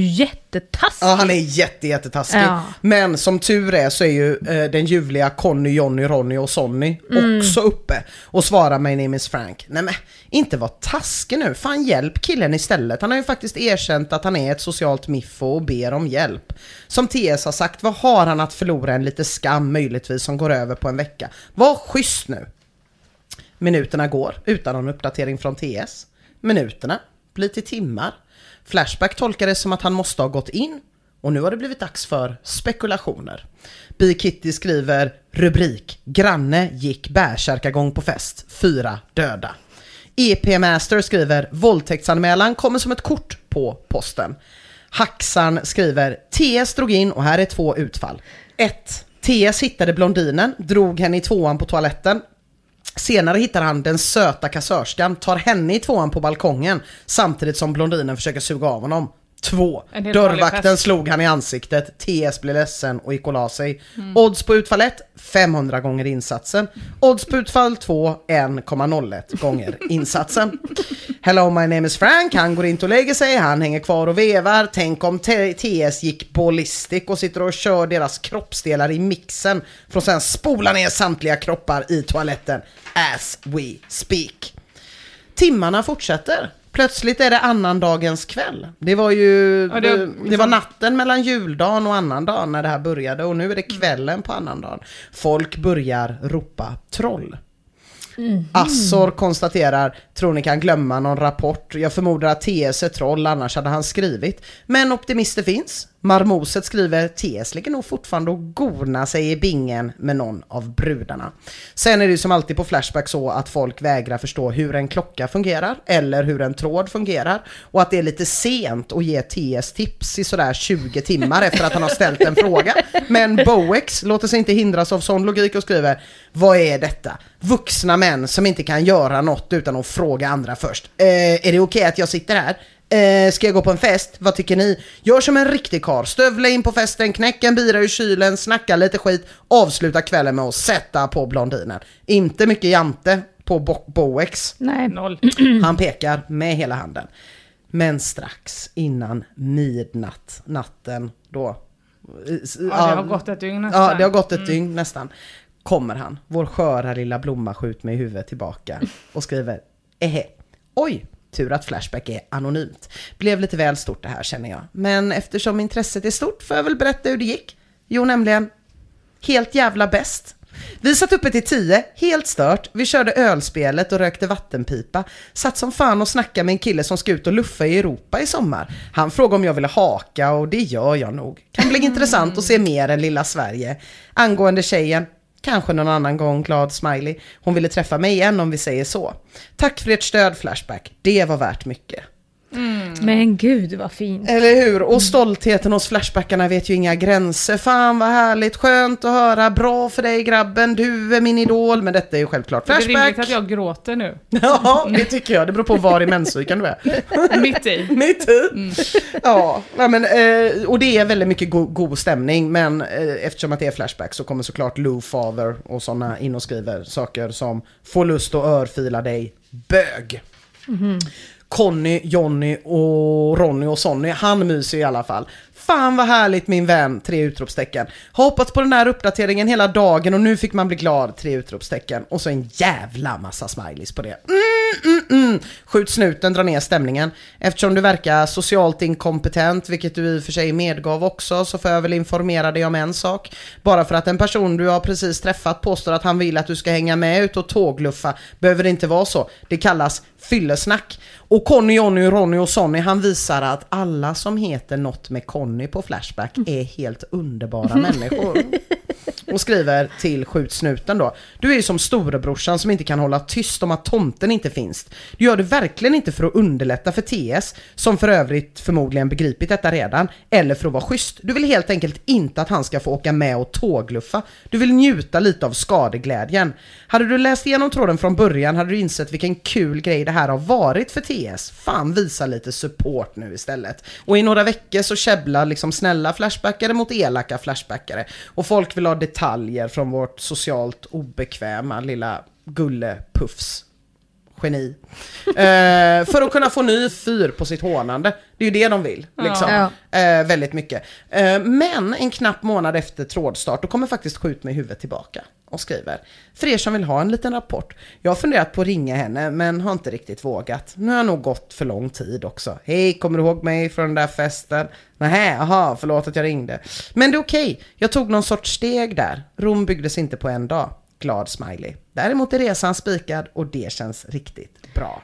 jättetaskig. Ja, han är jätte, jättetaskig. Ja. Men som tur är så är ju eh, den ljuvliga Conny, Jonny, Ronny och Sonny Mm. också uppe och svarar My name is Frank. Nej men, inte var taskig nu. Fan hjälp killen istället. Han har ju faktiskt erkänt att han är ett socialt miffo och ber om hjälp. Som TS har sagt, vad har han att förlora en lite skam möjligtvis som går över på en vecka? Var schysst nu. Minuterna går utan någon uppdatering från TS. Minuterna blir till timmar. Flashback tolkar det som att han måste ha gått in och nu har det blivit dags för spekulationer. Bi Kitty skriver rubrik Granne gick bärsärkagång på fest, fyra döda. EP Master skriver våldtäktsanmälan kommer som ett kort på posten. Haxan skriver TS drog in och här är två utfall. 1. TS hittade blondinen, drog henne i tvåan på toaletten, Senare hittar han den söta kassörskan, tar henne i tvåan på balkongen samtidigt som blondinen försöker suga av honom. 2. En helt vanlig Dörrvakten slog han i ansiktet, TS blev ledsen och gick och la sig. Mm. Odds på utfall 1, 500 gånger insatsen. Odds på utfall 2, 1,01 gånger insatsen. Hello my name is Frank, han går inte och lägger sig, han hänger kvar och vevar. Tänk om TS gick ballistic och sitter och kör deras kroppsdelar i mixen för att sen spola ner samtliga kroppar i toaletten as we speak. Timmarna fortsätter. Plötsligt är det annandagens kväll. Det var ju Ja, det- det, det var natten mellan juldagen och annandagen när det här började och nu är det kvällen på annandagen. Folk börjar ropa troll. Assor konstaterar, tror ni kan glömma någon rapport? Jag förmodar att TS är troll, annars hade han skrivit. Men optimister finns. Marmoset skriver, TS ligger nog fortfarande och gona sig i bingen med någon av brudarna. Sen är det ju som alltid på Flashback så att folk vägrar förstå hur en klocka fungerar, eller hur en tråd fungerar. Och att det är lite sent att ge TS tips i sådär 20 timmar efter att han har ställt en fråga. Men Boex låter sig inte hindras av sån logik och skriver, vad är detta? Vuxna män som inte kan göra något utan att fråga andra först. Eh, är det okej att jag sitter här? Eh, ska jag gå på en fest? Vad tycker ni? Gör som en riktig karl. Stövla in på festen, knäck en bira ur kylen, snacka lite skit, avsluta kvällen med att sätta på blondinen. Inte mycket jante på Bo- Boex. Nej. Noll. Han pekar med hela handen. Men strax innan midnatt, natten då. Ja, det har gått ett dygn nästan. Ja, det har gått ett dygn nästan. Kommer han, vår sköra lilla blomma skjut mig i huvudet tillbaka och skriver Ehe, oj, Tur att Flashback är anonymt. Blev lite väl stort det här känner jag. Men eftersom intresset är stort får jag väl berätta hur det gick. Jo, nämligen helt jävla bäst. Vi satt uppe till tio, helt stört. Vi körde ölspelet och rökte vattenpipa. Satt som fan och snackade med en kille som ska ut och luffa i Europa i sommar. Han frågade om jag ville haka och det gör jag nog. Kan bli intressant att se mer än lilla Sverige. Angående tjejen, Kanske någon annan gång, glad smiley. Hon ville träffa mig igen om vi säger så. Tack för ert stöd Flashback, det var värt mycket. Men gud vad fint. Eller hur? Och stoltheten hos Flashbackarna vet ju inga gränser. Fan vad härligt, skönt att höra. Bra för dig grabben, du är min idol. Men detta är ju självklart Det är rimligt Flashback. att jag gråter nu. Ja, det tycker jag. Det beror på var i menscykeln du är. Mitt i. Mitt i. Ja, nej, men, eh, och det är väldigt mycket go- god stämning. Men eh, eftersom att det är Flashback så kommer såklart Lou Father och sådana in och skriver saker som Får lust att örfila dig, bög. Conny, Jonny och Ronny och Sonny, han myser i alla fall. Fan vad härligt min vän, tre utropstecken. Har hoppats på den här uppdateringen hela dagen och nu fick man bli glad, tre utropstecken. Och så en jävla massa smileys på det. Mm, mm, mm. Skjut snuten, dra ner stämningen. Eftersom du verkar socialt inkompetent, vilket du i och för sig medgav också, så får jag väl informera dig om en sak. Bara för att en person du har precis träffat påstår att han vill att du ska hänga med ut och tågluffa, behöver det inte vara så. Det kallas fyllesnack. Och Conny, Jonny, Ronny och Sonny, han visar att alla som heter något med Conny på Flashback är helt underbara människor. Och skriver till skjutsnuten då. Du är ju som storebrorsan som inte kan hålla tyst om att tomten inte finns. Du gör det verkligen inte för att underlätta för TS, som för övrigt förmodligen begripit detta redan, eller för att vara schysst. Du vill helt enkelt inte att han ska få åka med och tågluffa. Du vill njuta lite av skadeglädjen. Hade du läst igenom tråden från början hade du insett vilken kul grej det här har varit för TS. Fan, visa lite support nu istället. Och i några veckor så käbblar liksom snälla flashbackare mot elaka flashbackare. Och folk vill ha det detaljer från vårt socialt obekväma lilla gullepuffs geni. Eh, för att kunna få ny fyr på sitt hånande. Det är ju det de vill. Liksom. Ja. Eh, väldigt mycket. Eh, men en knapp månad efter trådstart, då kommer faktiskt Skjut med huvudet tillbaka och skriver. För er som vill ha en liten rapport. Jag har funderat på att ringa henne, men har inte riktigt vågat. Nu har jag nog gått för lång tid också. Hej, kommer du ihåg mig från den där festen? Nähä, aha, förlåt att jag ringde. Men det är okej, jag tog någon sorts steg där. Rom byggdes inte på en dag. Glad smiley. Däremot är resan spikad och det känns riktigt bra.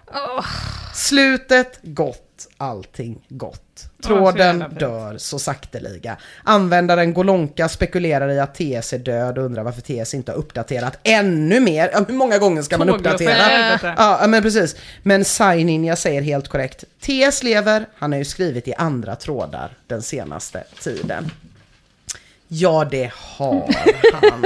Slutet gott, allting gott. Tråden fint. dör så sakteliga. Användaren Golonka spekulerar i att TS är död och undrar varför TS inte har uppdaterat ännu mer. Ja, hur många gånger ska man uppdatera? Ja, men precis. Men Sign jag säger helt korrekt. TS lever, han har ju skrivit i andra trådar den senaste tiden. Ja, det har han.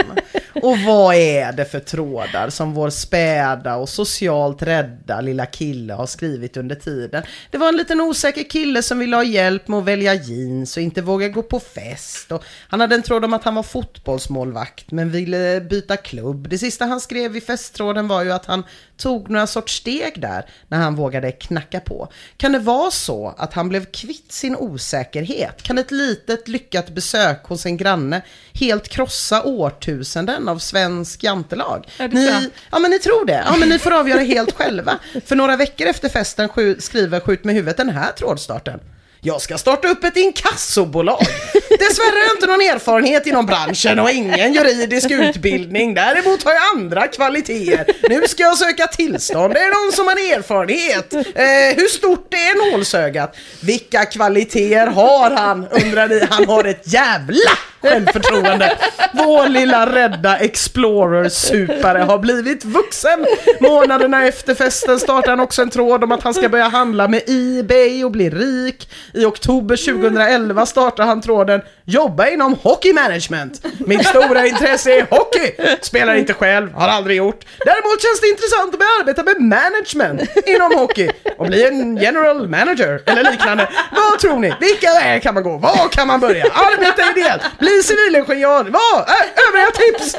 Och vad är det för trådar som vår späda och socialt rädda lilla kille har skrivit under tiden? Det var en liten osäker kille som ville ha hjälp med att välja jeans och inte våga gå på fest. Och han hade en tråd om att han var fotbollsmålvakt men ville byta klubb. Det sista han skrev i festtråden var ju att han tog några sorts steg där när han vågade knacka på. Kan det vara så att han blev kvitt sin osäkerhet? Kan ett litet lyckat besök hos en granne helt krossa årtusenden av svensk jantelag? Ni, ja men ni tror det? Ja men ni får avgöra helt själva. För några veckor efter festen skriver Skjut med huvudet den här trådstarten. Jag ska starta upp ett inkassobolag. Dessvärre har jag inte någon erfarenhet inom branschen och ingen juridisk utbildning. Däremot har jag andra kvaliteter. Nu ska jag söka tillstånd. Det Är någon som har erfarenhet? Eh, hur stort är nålsögat? Vilka kvaliteter har han? Undrar ni. Han har ett jävla självförtroende. Vår lilla rädda Explorer-supare har blivit vuxen. Månaderna efter festen startar han också en tråd om att han ska börja handla med Ebay och bli rik. I oktober 2011 startar han tråden Jobba inom hockey management. Mitt stora intresse är hockey. Spelar inte själv, har aldrig gjort. Däremot känns det intressant att börja arbeta med management inom hockey och bli en general manager eller liknande. Vad tror ni? Vilka vägar kan man gå? Var kan man börja? Arbeta ideellt, bli bli civilingenjör, va? Äh, övriga tips!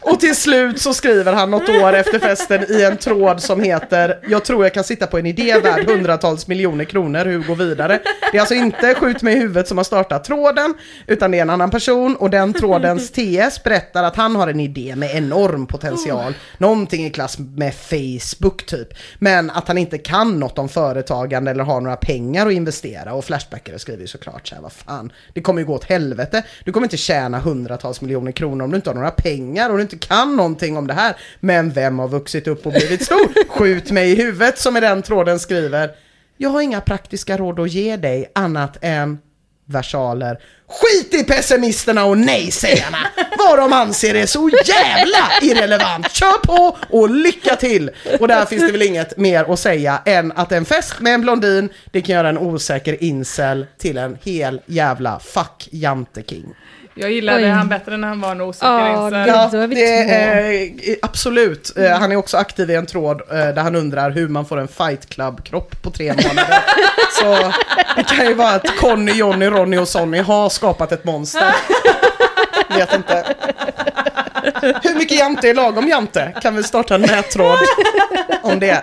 Och till slut så skriver han något år efter festen i en tråd som heter Jag tror jag kan sitta på en idé värd hundratals miljoner kronor, hur går vidare? Det är alltså inte Skjut mig i huvudet som har startat tråden, utan det är en annan person och den trådens TS berättar att han har en idé med enorm potential, någonting i klass med Facebook typ, men att han inte kan något om företagande eller har några pengar att investera och Flashbackare skriver ju såklart så här, vad fan, det kommer ju gå åt helvete, du kommer inte tjäna hundratals miljoner kronor om du inte har några pengar och du inte kan någonting om det här, men vem har vuxit upp och blivit stor? Skjut mig i huvudet som i den tråden skriver, jag har inga praktiska råd att ge dig annat än versaler. Skit i pessimisterna och nej-sägarna! Vad de anser är så jävla irrelevant. Kör på och lycka till! Och där finns det väl inget mer att säga än att en fest med en blondin, det kan göra en osäker incel till en hel jävla fuck Jante-king. Jag gillade Oj. han bättre när han var en osäker Ja, det två. är, absolut. Eh, Han är också aktiv i en tråd eh, där han undrar hur man får en fight club-kropp på tre månader. Så det kan ju vara att Conny, Johnny, Ronny och Sonny har skapat ett monster. Vet inte. Hur mycket jante är lagom jante? Kan vi starta en nättråd om det?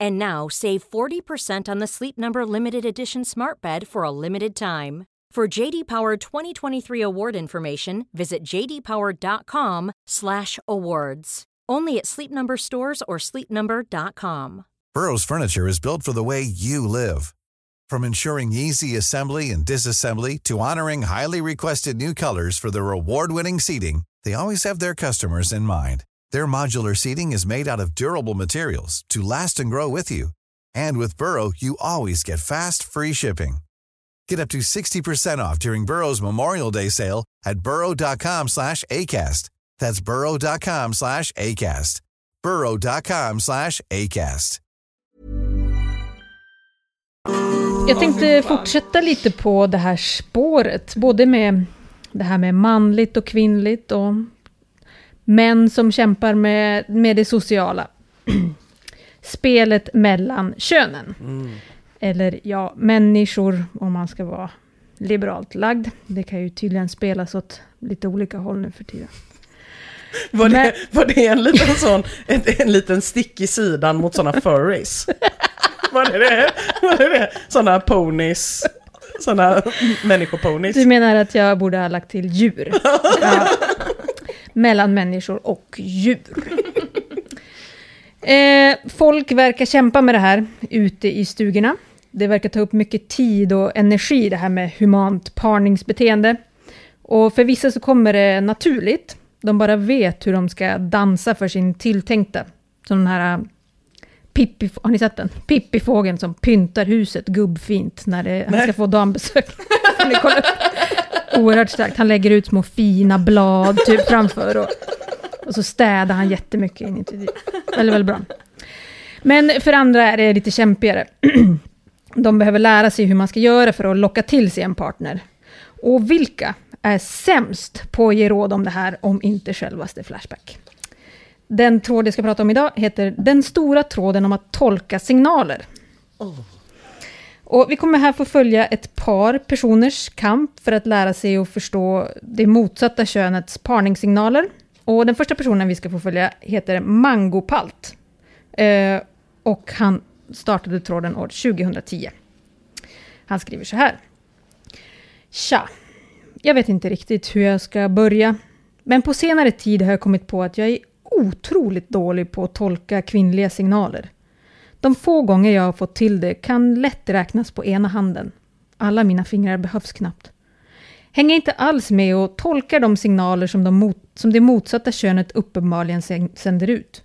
And now save 40% on the Sleep Number limited edition Smart Bed for a limited time. For JD Power 2023 award information, visit jdpower.com/awards. Only at Sleep Number stores or sleepnumber.com. Burrow's furniture is built for the way you live. From ensuring easy assembly and disassembly to honoring highly requested new colors for their award-winning seating, they always have their customers in mind. Their modular seating is made out of durable materials to last and grow with you. And with Burrow, you always get fast, free shipping. Get up to 60% off during Burrow's Memorial Day sale at burrow.com slash ACAST. That's burrow.com slash ACAST. burrow.com slash ACAST. Jag tänkte fortsätta lite på det här spåret. Både med det här med manligt och kvinnligt och män som kämpar med, med det sociala. Spelet mellan könen. Eller ja, människor om man ska vara liberalt lagd. Det kan ju tydligen spelas åt lite olika håll nu för tiden. Var Men- det, var det en liten sån, en, en liten stick i sidan mot sådana furries? Var det det? Var det det? Sådana ponies? Sådana människoponies? Du menar att jag borde ha lagt till djur? Ja. Mellan människor och djur. Eh, folk verkar kämpa med det här ute i stugorna. Det verkar ta upp mycket tid och energi det här med humant parningsbeteende. Och för vissa så kommer det naturligt. De bara vet hur de ska dansa för sin tilltänkta. Som den här Pippi, har ni sett den? Pippifågeln som pyntar huset gubbfint när det, han ska få dambesök. Oerhört starkt. Han lägger ut små fina blad typ framför och, och så städar han jättemycket inuti. Väldigt, väldigt bra. Men för andra är det lite kämpigare. De behöver lära sig hur man ska göra för att locka till sig en partner. Och vilka är sämst på att ge råd om det här, om inte självaste Flashback. Den tråd jag ska prata om idag heter Den stora tråden om att tolka signaler. Och vi kommer här få följa ett par personers kamp för att lära sig att förstå det motsatta könets parningssignaler. Och den första personen vi ska få följa heter Mangopalt. Eh, och han startade tråden år 2010. Han skriver så här. Tja! Jag vet inte riktigt hur jag ska börja. Men på senare tid har jag kommit på att jag är otroligt dålig på att tolka kvinnliga signaler. De få gånger jag har fått till det kan lätt räknas på ena handen. Alla mina fingrar behövs knappt. Hänger inte alls med och tolkar de signaler som, de mot, som det motsatta könet uppenbarligen sänder ut.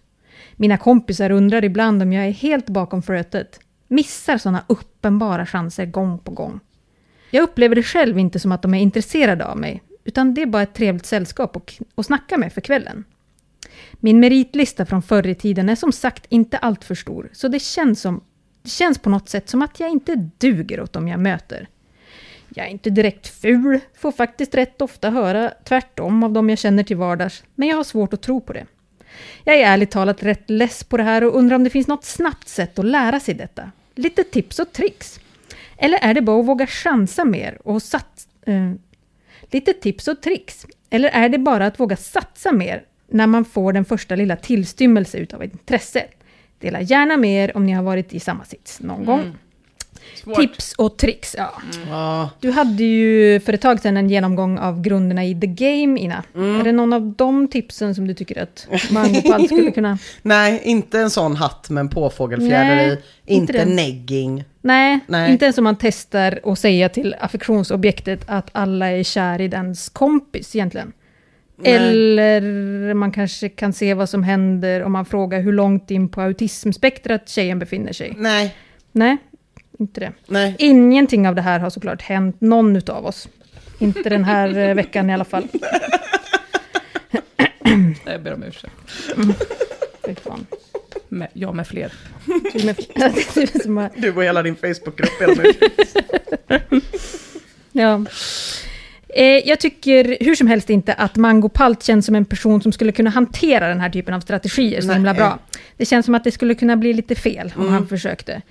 Mina kompisar undrar ibland om jag är helt bakom flötet. Missar sådana uppenbara chanser gång på gång. Jag upplever det själv inte som att de är intresserade av mig, utan det är bara ett trevligt sällskap att, att snacka med för kvällen. Min meritlista från förr i tiden är som sagt inte alltför stor, så det känns, som, det känns på något sätt som att jag inte duger åt dem jag möter. Jag är inte direkt ful, får faktiskt rätt ofta höra tvärtom av dem jag känner till vardags, men jag har svårt att tro på det. Jag är ärligt talat rätt less på det här och undrar om det finns något snabbt sätt att lära sig detta. Lite tips och tricks. Eller är det bara att våga chansa mer och satsa... Eh, lite tips och tricks. Eller är det bara att våga satsa mer när man får den första lilla tillstymmelse utav ett intresse? Dela gärna med er om ni har varit i samma sits någon gång. Svårt. Tips och tricks, ja. Ja, Du hade ju för ett tag sedan en genomgång av grunderna i The Game, Ina. Är det någon av de tipsen som du tycker att Mangopal skulle kunna... nej, inte en sån hatt med en påfågelfjäder Nej, i. inte Inte negging. Nej, Nej. inte ens om man testar och säga till affektionsobjektet att alla är kär i dens kompis egentligen. Nej. Eller man kanske kan se vad som händer om man frågar hur långt in på autismspektrat tjejen befinner sig. Nej, Nej, inte det. nej. Ingenting av det här har såklart hänt någon utav oss. Inte den här eh, veckan i alla fall. Jag ber om ursäkt. Fy fan. Med, jag med fler. Du med- som har- Du och hela din Facebookgrupp hela tiden. Ja. Eh, jag tycker hur som helst inte att Mango Palt känns som en person som skulle kunna hantera den här typen av strategier så Nej. himla bra. Det känns som att det skulle kunna bli lite fel om han försökte.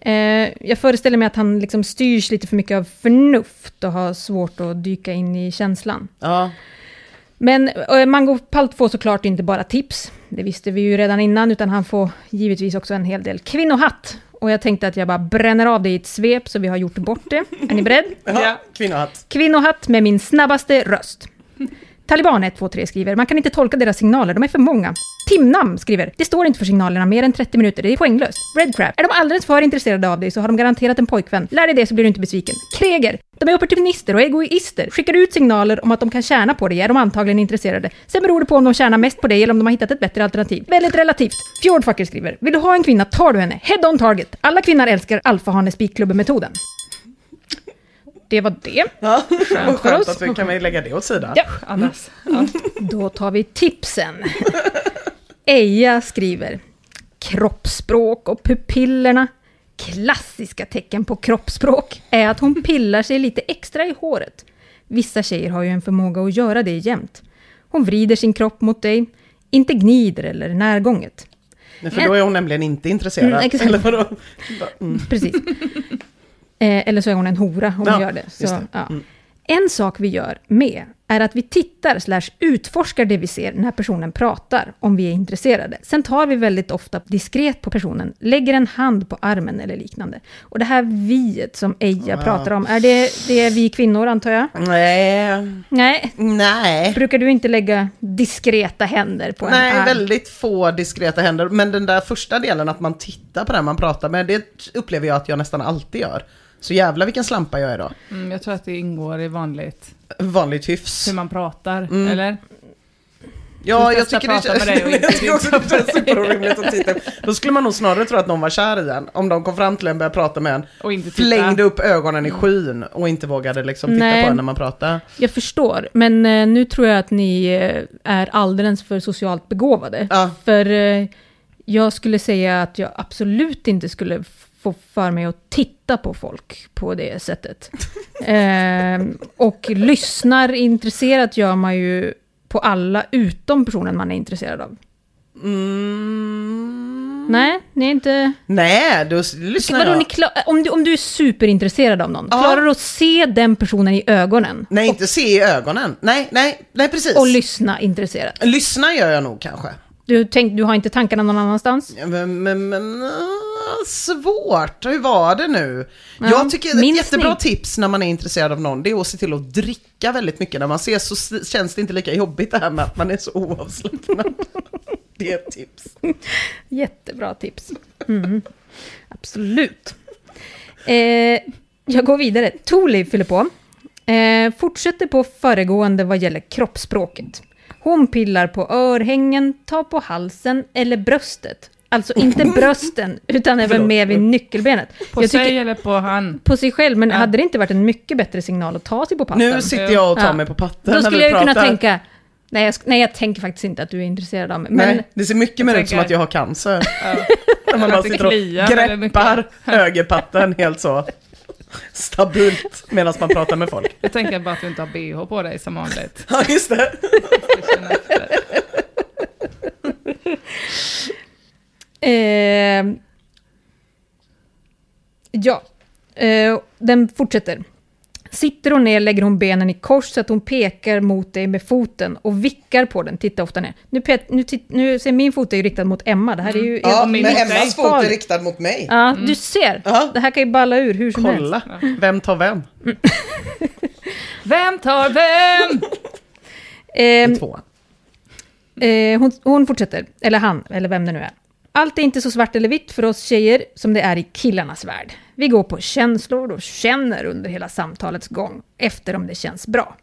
Eh, jag föreställer mig att han liksom styrs lite för mycket av förnuft och har svårt att dyka in i känslan. Ja, Men Mango Palt får såklart inte bara tips, det visste vi ju redan innan, utan han får givetvis också en hel del kvinnohatt. Och jag tänkte att jag bara bränner av det i ett svep så vi har gjort bort det. Är ni beredd? ja. kvinnohatt. Kvinnohatt med min snabbaste röst. Taliban 123 skriver, man kan inte tolka deras signaler, de är för många. Timnam skriver, det står inte för signalerna mer än 30 minuter, det är poänglöst. Redcrab, är de alldeles för intresserade av dig så har de garanterat en pojkvän. Lär dig det så blir du inte besviken. Kreger, de är opportunister och egoister. Skickar du ut signaler om att de kan tjäna på dig är de antagligen intresserade. Sen beror det på om de tjänar mest på dig eller om de har hittat ett bättre alternativ. Väldigt relativt. Fjordfucker skriver, vill du ha en kvinna tar du henne. Head on target. Alla kvinnor älskar alfahane-spikklubbe-metoden. Det var det. Ja, vad för skönt att vi kan vi lägga det åt sidan. Ja. Andas. Ja. Då tar vi tipsen. Eja skriver kroppsspråk och pupillerna. Klassiska tecken på kroppsspråk är att hon pillar sig lite extra i håret. Vissa tjejer har ju en förmåga att göra det jämt. Hon vrider sin kropp mot dig, inte gnider eller närgånget. Nej, För då är hon nämligen inte intresserad. Mm, exakt. Mm. Precis. Eh, eller så är hon en hora om Ja, hon gör det. Så, det. Ja. Mm. En sak vi gör med är att vi tittar slash utforskar det vi ser när personen pratar, om vi är intresserade. Sen tar vi väldigt ofta diskret på personen, lägger en hand på armen eller liknande. Och det här viet som Eija pratar om, är det, det är vi kvinnor antar jag? Nej, Nej. nej. Brukar du inte lägga diskreta händer på en Nej, arm? väldigt få diskreta händer. Men den där första delen, att man tittar på den man pratar med, det upplever jag att jag nästan alltid gör. Så jävla vilken slampa jag är då. Mm, jag tror att det ingår i vanligt Vanligt hyfs. hur man pratar, Mm. eller? Ja, jag tycker det och inte jag tycker också det känns dig. superorimligt att titta. Då skulle man nog snarare tro att någon var kär i en. Om de kom fram till en, började prata med en, Och inte titta. flängde upp ögonen i skyn och inte vågade liksom titta Nej. på en när man pratar. Jag förstår, men eh, nu tror jag att ni eh, är alldeles för socialt begåvade. Ja. För eh, jag skulle säga att jag absolut inte skulle få för mig att titta på folk på det sättet. Ehm, och lyssnar intresserat gör man ju på alla utom personen man är intresserad av. Mm. Nej, ni är inte... Nej, då lyssnar Vadå, jag. ni kla- om, du, om du är superintresserad av någon, Ja. klarar du att se den personen i ögonen? Nej, inte se i ögonen. Nej, nej, nej precis. Och lyssna intresserat? Lyssna gör jag nog kanske. Du, tänk, du har inte tankarna någon annanstans? Ja, Men, men, men äh, svårt. Hur var det nu? Ja, jag tycker ett jättebra ni? tips när man är intresserad av någon, det är att se till att dricka väldigt mycket. När man ses så känns det inte lika jobbigt det här med att man är så oavslappnad. det är ett tips. Jättebra tips. Mm. Absolut. Eh, jag går vidare. Toli fyller på. Eh, fortsätter på föregående vad gäller kroppsspråket. Hon pillar på örhängen, tar på halsen eller bröstet. Alltså inte brösten, utan även med vid nyckelbenet. På Jag sig eller på han? på sig själv, men Ja. hade det inte varit en mycket bättre signal att ta sig på patten? Nu sitter jag och tar Ja. mig på patten Då skulle jag ju kunna pratar. tänka, nej jag, nej jag tänker faktiskt inte att du är intresserad av mig. Men Nej, det ser mycket mer ut som att jag har cancer. Ja. När man bara sitter och greppar högerpatten helt så stabilt medan man pratar med folk. Jag tänker bara att du inte har bh på dig som vanligt. Ja, just det. Eh, ja, eh, den fortsätter. Sitter hon ner lägger hon benen i kors så att hon pekar mot dig med foten och vickar på den. Titta ofta ner. Nu, pet, nu, nu ser min fot är ju riktad mot Emma. Det här är ju... Ja, Och min men Emmas fot är riktad mot mig. Ja, du ser. Ja. Det här kan ju balla ur hur som helst. Kolla, vem tar vem? Vem tar vem? Eh, Två. Eh, hon, hon fortsätter, eller han, eller vem det nu är. Allt är inte så svart eller vitt för oss tjejer som det är i killarnas värld. Vi går på känslor och känner under hela samtalets gång, efter om det känns bra.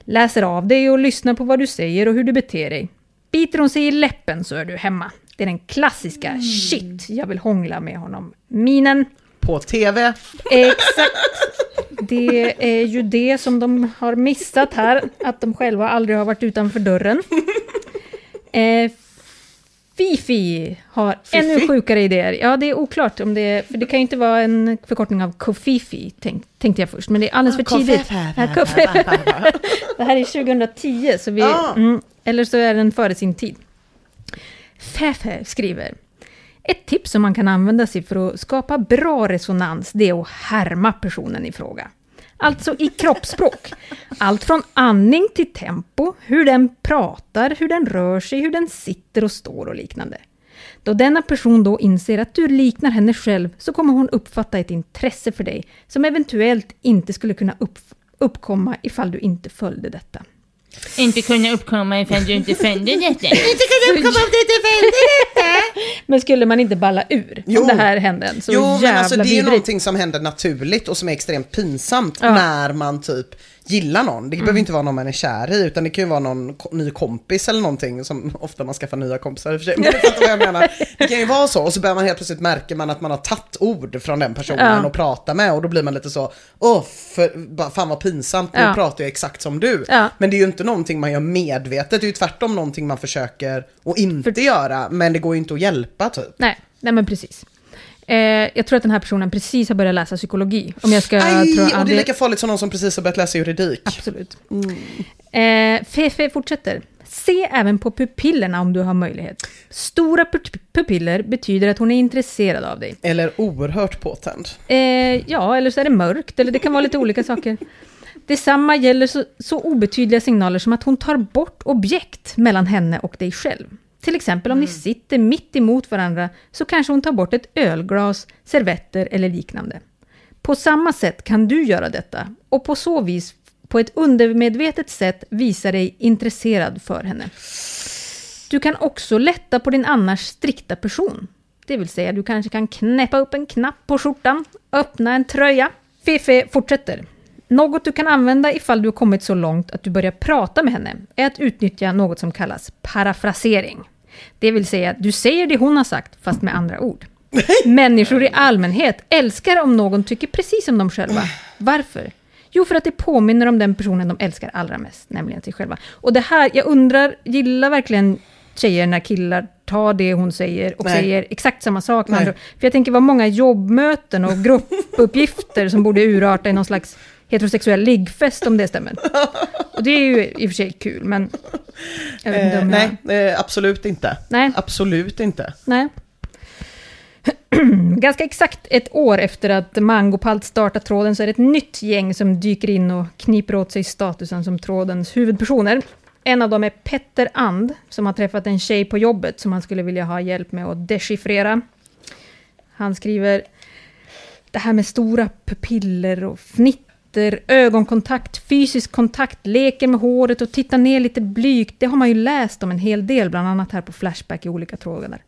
Läser av dig och lyssnar på vad du säger och hur du beter dig. Biter hon sig i läppen så är du hemma. Det är den klassiska shit, jag vill hångla med honom. Minen. På TV. Exakt. Det är ju det som de har missat här, att de själva aldrig har varit utanför dörren. Eh, Fifi har Fifi? ännu sjukare idéer. Ja, det är oklart om det är, för det kan ju inte vara en förkortning av Kofifi, tänk, tänkte jag först, men det är alldeles för tidigt. Ja. Det här är 2010, så vi, Ah. mm, eller så är den före sin tid. Fefe skriver, ett tips som man kan använda sig för att skapa bra resonans, det är att härma personen i fråga. Alltså i kroppsspråk. Allt från andning till tempo, hur den pratar, hur den rör sig, hur den sitter och står och liknande. Då denna person då inser att du liknar henne själv så kommer hon uppfatta ett intresse för dig som eventuellt inte skulle kunna upp, uppkomma ifall du inte följde detta. Inte kunna uppkomma ifall du inte följde detta. Men skulle man inte balla ur Jo. om det här hände? Så Jo, jävla men alltså det är ju vidrigt. någonting som händer naturligt och som är extremt pinsamt Ja. när man typ gillar någon. Det behöver inte vara någon man är kär i utan det kan ju vara någon ko- ny kompis eller någonting som ofta man skaffar nya kompisar i och för sig. Men du vad jag menar. Det kan ju vara så och så börjar man helt plötsligt märka man att man har tagit ord från den personen Ja. och pratar med och då blir man lite så, åh, för, fan vad pinsamt, nu Ja. pratar jag exakt som du. Ja. Men det är ju inte någonting man gör medvetet, det är ju tvärtom någonting man försöker att inte göra, men det går ju inte att hjälpa typ. Nej, nej men precis. Eh, jag tror att den här personen precis har börjat läsa psykologi. Om jag ska Aj, tro, och det är lika farligt som någon som precis har börjat läsa juridik. Absolut. Eh, Fefe fortsätter. Se även på pupillerna om du har möjlighet. Stora pu- pupiller betyder att hon är intresserad av dig. Eller oerhört påtänd. Eh, ja, eller så är det mörkt, eller det kan vara lite olika saker. Detsamma gäller så, så obetydliga signaler som att hon tar bort objekt mellan henne och dig själv. Till exempel om ni sitter mitt emot varandra så kanske hon tar bort ett ölglas, servetter eller liknande. På samma sätt kan du göra detta och på så vis på ett undermedvetet sätt visa dig intresserad för henne. Du kan också lätta på din annars strikta person. Det vill säga, du kanske kan knäppa upp en knapp på skjortan, öppna en tröja. Fefe fortsätter. Något du kan använda ifall du har kommit så långt att du börjar prata med henne är att utnyttja något som kallas parafrasering. Det vill säga, du säger det hon har sagt fast med andra ord. Människor i allmänhet älskar om någon tycker precis som de själva. Varför? Jo, för att det påminner om den personen de älskar allra mest, nämligen sig själva. Och det här, jag undrar, gillar verkligen tjejer när killar tar det hon säger och Nej. säger exakt samma sak. med Nej. andra. För jag tänker vad många jobbmöten och gruppuppgifter som borde urarta i någon slags heterosexuell liggfest om det stämmer. Och det är ju i och för sig kul, men... Jag vet inte Eh, om jag... nej, eh, absolut inte. Nej. Absolut inte. Nej. Ganska exakt ett år efter att Mangopalt startat tråden så är det ett nytt gäng som dyker in och kniper åt sig statusen som trådens huvudpersoner. En av dem är Petter And, som har träffat en tjej på jobbet som han skulle vilja ha hjälp med att dechiffrera. Han skriver det här med stora pupiller och fnitter, ögonkontakt, fysisk kontakt, leker med håret och titta ner lite blygt. Det har man ju läst om en hel del, bland annat här på Flashback i olika trådar.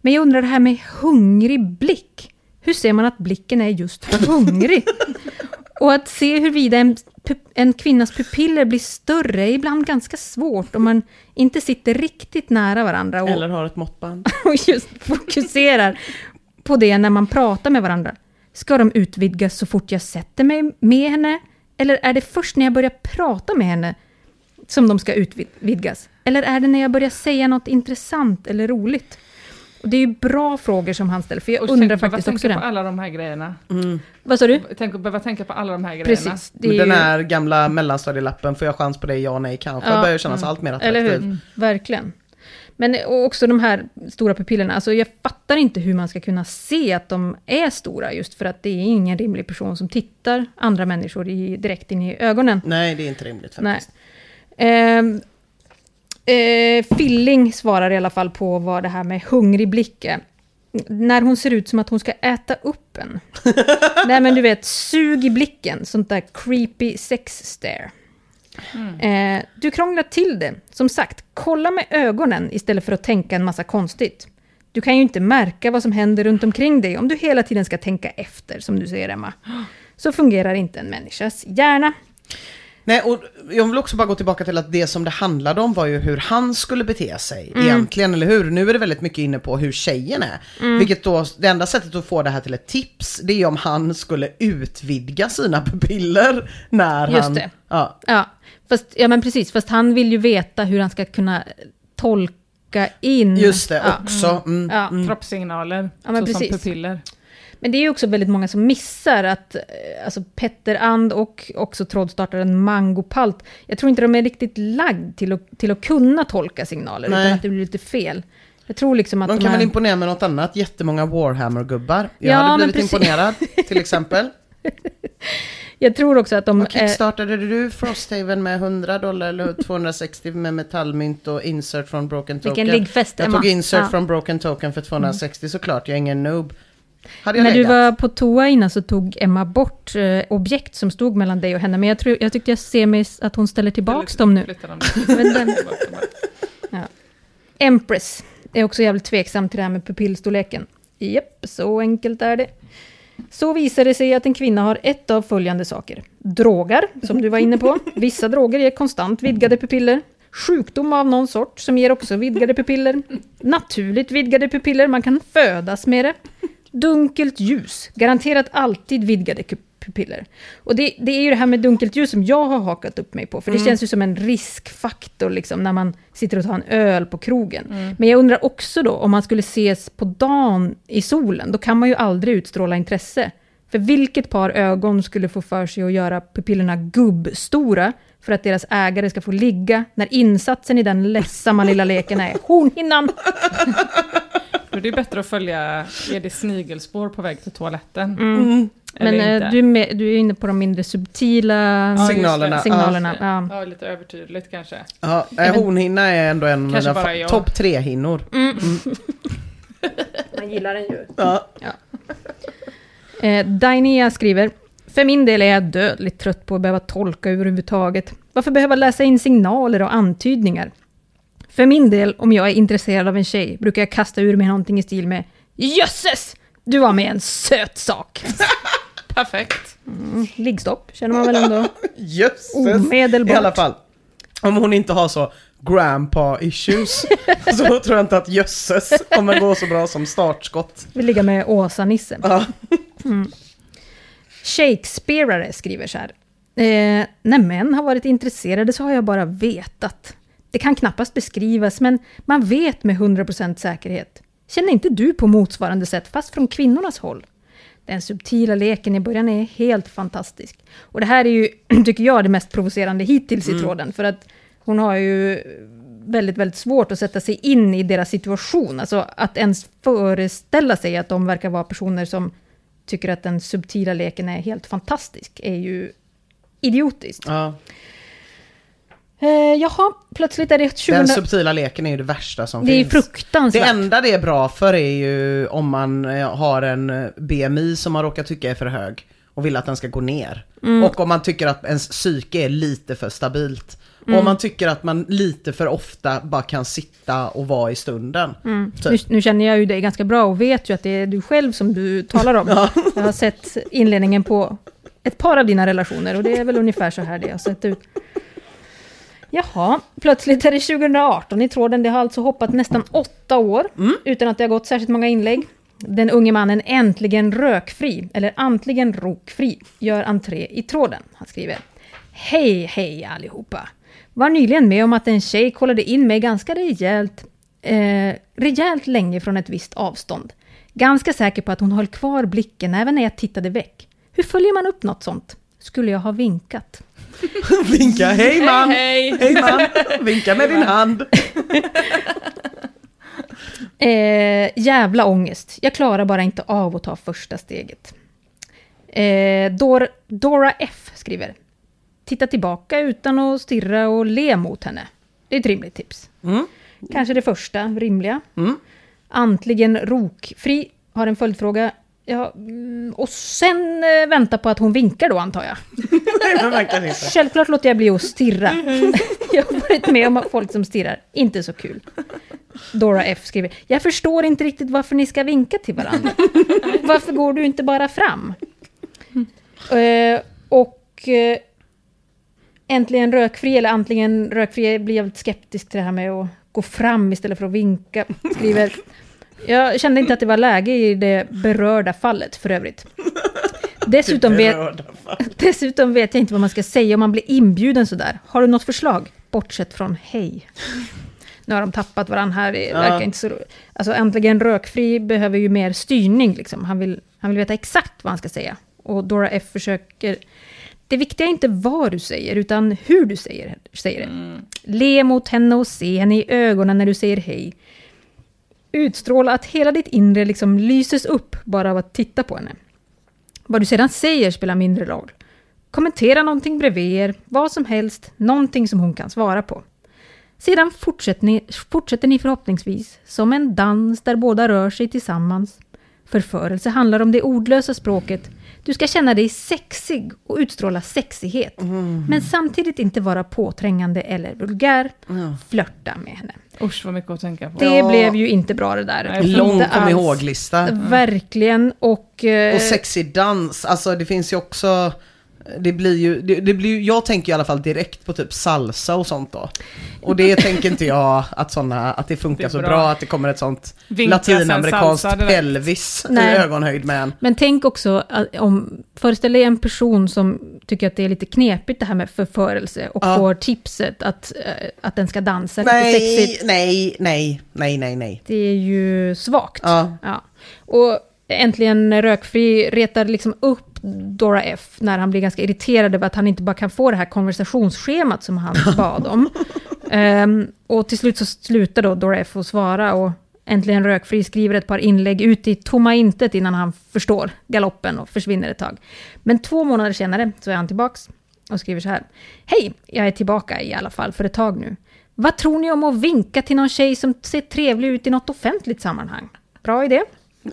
Men jag undrar det här med hungrig blick. Hur ser man att blicken är just hungrig? Och att se huruvida en, en kvinnas pupiller blir större är ibland ganska svårt om man inte sitter riktigt nära varandra och, Eller har ett måttband. och just fokuserar på det när man pratar med varandra. Ska de utvidgas så fort jag sätter mig med henne? Eller är det först när jag börjar prata med henne som de ska utvidgas? Eller är det när jag börjar säga något intressant eller roligt? Och det är ju bra frågor som han ställer, för jag Och undrar tänk, faktiskt också det. på alla de här grejerna. Vad sa du? Tänk att behöva tänka på alla de här grejerna. Precis. Den ju- här gamla mellanstadielappen, får jag chans på det, ja nej kanske, Ja, börjar kännas mm. allt mer Eller attraktiv. hur? Verkligen. Men också de här stora pupillerna, alltså jag fattar inte hur man ska kunna se att de är stora, just för att det är ingen rimlig person som tittar andra människor i, direkt in i ögonen. Nej, det är inte rimligt Nej. faktiskt. Ehm, eh, Filling svarar i alla fall på vad det här med hungrig blick är. När hon ser ut som att hon ska äta upp en. Nej men du vet, sug i blicken, sånt där creepy sex stare. Eh, du krånglar till det. Som sagt, kolla med ögonen istället för att tänka en massa konstigt. Du kan ju inte märka vad som händer runt omkring dig om du hela tiden ska tänka efter, som du säger Emma. Så fungerar inte en människas hjärna. Nej, och jag vill också bara gå tillbaka till att det som det handlade om var ju hur han skulle bete sig Mm. egentligen, eller hur? Nu är det väldigt mycket inne på hur tjejen är. Mm. Vilket då, det enda sättet att få det här till ett tips, det är om han skulle utvidga sina pupiller när Just han... det. Ja. Ja, fast, ja men precis, fast han vill ju veta hur han ska kunna tolka in... Just det, ja. också. Mm. Ja. Kroppssignaler, Ja, men såsom precis. pupiller. Men det är ju också väldigt många som missar att eh, alltså Petter And och också trådstartaren Mangopalt, jag tror inte de är riktigt lagd till att, till att kunna tolka signaler, Nej. utan att det blir lite fel. Jag tror liksom att De de, kan här... väl imponera med något annat, jättemånga Warhammer-gubbar. Jag Ja, hade blivit imponerad, till exempel. Jag tror också att de... Vad eh, kickstartade du Frosthaven med 100 dollar eller 260 med metallmynt och insert från Broken Token? Vilken liggfest, Jag Emma. tog insert Ja. från Broken Token för 260 såklart, jag är ingen noob. Hade jag När du legat? var på toa innan så tog Emma bort eh, objekt som stod mellan dig och henne, men jag, tror, jag tyckte jag ser mig att hon ställer tillbaks dem nu. Jag inte. Ja. Empress är också jävligt tveksam till det här med pupillstorleken. Japp, så enkelt är det. Så visar det sig att en kvinna har ett av följande saker. Drogar, som du var inne på. Vissa droger ger konstant vidgade pupiller. Sjukdom av någon sort som ger också vidgade pupiller. Naturligt vidgade pupiller, man kan födas med det. Dunkelt ljus, garanterat alltid vidgade pupiller. Och det, det är ju det här med dunkelt ljus som jag har hakat upp mig på, för det känns ju som en riskfaktor liksom, när man sitter och tar en öl på krogen. Men jag undrar också då, om man skulle ses på dagen i solen, då kan man ju aldrig utstråla intresse. För vilket par ögon skulle få för sig att göra pupillerna gubbstora för att deras ägare ska få ligga när insatsen i den ledsamma lilla leken är hornhinnan? Då är det bättre att följa Edis snigelspår på väg till toaletten. Men Eller eh, inte. du, är med, du är inne på de mindre subtila Signalerna, signalerna. Ja. Ja, lite övertydligt kanske. Ja, eh, hornhinna är ändå en av Kanske mina fa- jag. topp tre hinnor. Man gillar den ju. Ja. Eh, Dainea skriver, för min del är jag dödligt trött på att behöva tolka överhuvudtaget. Varför behöva läsa in signaler och antydningar? För min del, om jag är intresserad av en tjej, brukar jag kasta ur mig någonting i stil med Jösses! Du var med en söt sak. Perfekt. Liggstopp känner man väl ändå. Jösses! Omedelbart. I alla fall. Om hon inte har så grandpa issues så tror jag inte att jösses kommer gå så bra som startskott. Vill ligga med Åsa-Nisse. Ja. Shakespeareare skriver så här. Eh, när män har varit intresserade så har jag bara vetat. Det kan knappast beskrivas, men man vet med 100% säkerhet. Känner inte du på motsvarande sätt, fast från kvinnornas håll? Den subtila leken i början är helt fantastisk. Och det här är ju, tycker jag, det mest provocerande hittills i tråden, för att hon har ju väldigt, väldigt svårt att sätta sig in i deras situation. Alltså att ens föreställa sig att de verkar vara personer som tycker att den subtila leken är helt fantastisk, är ju idiotiskt. Ja. Eh, jaha, plötsligt är det 20... Den subtila leken är ju det värsta som det är finns. Det fruktansvärt. enda det är bra för är ju om man eh, har en eh, BMI som man råkar tycka är för hög och vill att den ska gå ner. Mm. Och om man tycker att ens psyke är lite för stabilt. Och Mm. om man tycker att man lite för ofta bara kan sitta och vara i stunden. Mm. Typ. Nu, nu känner jag ju dig ganska bra och vet ju att det är du själv som du talar om. Jag har sett inledningen på ett par av dina relationer och det är väl ungefär så här det har sett ut. Jaha, plötsligt är det 2018 i tråden. Det har alltså hoppat nästan åtta år utan att det har gått särskilt många inlägg. Den unge mannen äntligen rökfri, eller antligen rokfri, gör entré i tråden. Han skriver Hej, hej allihopa! Var nyligen med om att en tjej kollade in mig ganska rejält, eh, rejält länge från ett visst avstånd. Ganska säker på att hon höll kvar blicken även när jag tittade väck. Hur följer man upp något sånt? Skulle jag ha vinkat? Vinka, hej man! Hej! Hej man! Vinka med din hand. Eh, jävla ångest. Jag klarar bara inte av att ta första steget. Eh, Dor Dora F skriver. Titta tillbaka utan att stirra och le mot henne. Det är ett rimligt tips. Mm. Kanske det första rimliga. Mm. Antligen rokfri har en följdfråga. Ja, mm, och sen eh, vänta på att hon vinkar då antar jag. Inte. Självklart låter jag bli att stirra. jag har varit med om folk som stirrar. Inte så kul. Dora F skriver, jag förstår inte riktigt varför ni ska vinka till varandra. varför går du inte bara fram? Eh, och eh, äntligen rökfri, eller antingen rökfri, blir jag lite skeptisk till det här med att gå fram istället för att vinka. Skriver, jag kände inte att det var läge i det berörda fallet för övrigt. Dessutom vet. Dessutom vet jag inte vad man ska säga om man blir inbjuden sådär. Har du något förslag? Bortsett från hej. Nu har de tappat varandra här, det Ja. verkar inte så roligt. Alltså äntligen rökfri behöver ju mer styrning liksom. Han vill, han vill veta exakt vad han ska säga. Och Dora F försöker... Det viktiga är inte vad du säger, utan hur du säger, säger det. Le mot henne och se henne i ögonen när du säger hej. Utstråla att hela ditt inre liksom lyses upp bara av att titta på henne. Vad du sedan säger spelar mindre roll. Kommentera någonting bredvid er, vad som helst, någonting som hon kan svara på. Sedan fortsätter ni, fortsätter ni förhoppningsvis som en dans där båda rör sig tillsammans. Förförelse handlar om det ordlösa språket. Du ska känna dig sexig och utstråla sexighet. Men samtidigt inte vara påträngande eller vulgär. Flörta med henne. Usch vad mycket att tänka på. Det Ja. blev ju inte bra det där. Nej, Lång kom ihåg-lista. Verkligen. Och, eh, Och sexig dans, alltså det finns ju också det blir ju, det, det blir jag tänker i alla fall direkt på typ salsa och sånt då. Och det tänker inte jag att såna, att det funkar Det så bra. bra att det kommer ett sånt Vinka latinamerikanskt pelvis Nej. i ögonhöjd med en. Men tänk också att om, föreställ dig en person som tycker att det är lite knepigt det här med förförelse och Ja. får tipset att, eh, att den ska dansa lite Nej, sexigt. nej, nej, nej, nej, nej. Det är ju svagt. Ja. Ja. Och äntligen rökfri retar liksom upp Dora F när han blir ganska irriterad över att han inte bara kan få det här konversationsschemat som han bad om. Ehm, och till slut så slutar då Dora F att svara och äntligen rökfri skriver ett par inlägg ut i tomma intet innan han förstår galoppen och försvinner ett tag. Men två månader senare så är han tillbaks och skriver så här. Hej, jag är tillbaka i alla fall för ett tag nu. Vad tror ni om att vinka till någon tjej som ser trevlig ut i något offentligt sammanhang? Bra idé?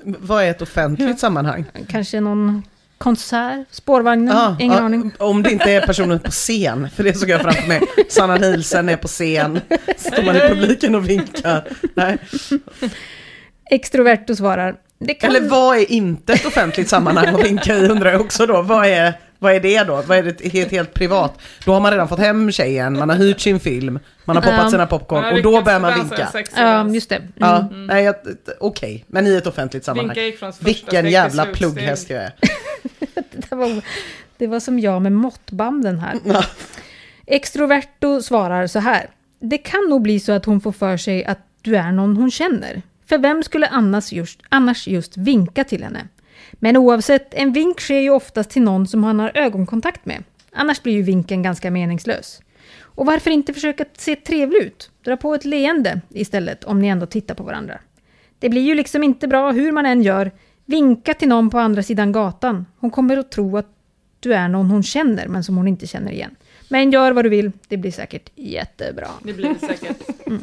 Vad är ett offentligt sammanhang? Kanske någon konsert, spårvagnen, Ah, ingen ah, aning. Om det inte är personen på scen, för det såg jag framför mig. Sanna Nielsen är på scen, står man i publiken och vinkar. Nej. Extroverto svarar. Kan... Eller vad är inte ett offentligt sammanhang att vinka i undrar jag också då. Vad är, vad är det då? Vad är det helt, helt privat? Då har man redan fått hem tjejen, man har hyrt sin film, man har poppat Ja. sina popcorn och då börjar man vinka. Ja, just det. Mm. Ja, nej, jag- okej, men i ett offentligt sammanhang. Vilken jävla plugghäst jag är. Det, var, det var som jag med måttbanden här. Ja. Extroverto svarar så här. det kan nog bli så att hon får för sig att du är någon hon känner. För vem skulle annars just, annars just vinka till henne? Men oavsett, en vink sker ju oftast till någon som han har ögonkontakt med. Annars blir ju vinken ganska meningslös. Och varför inte försöka se trevlig ut? Dra på ett leende istället om ni ändå tittar på varandra. Det blir ju liksom inte bra hur man än gör. Vinka till någon på andra sidan gatan. Hon kommer att tro att du är någon hon känner men som hon inte känner igen. Men gör vad du vill, det blir säkert jättebra. Det blir det säkert.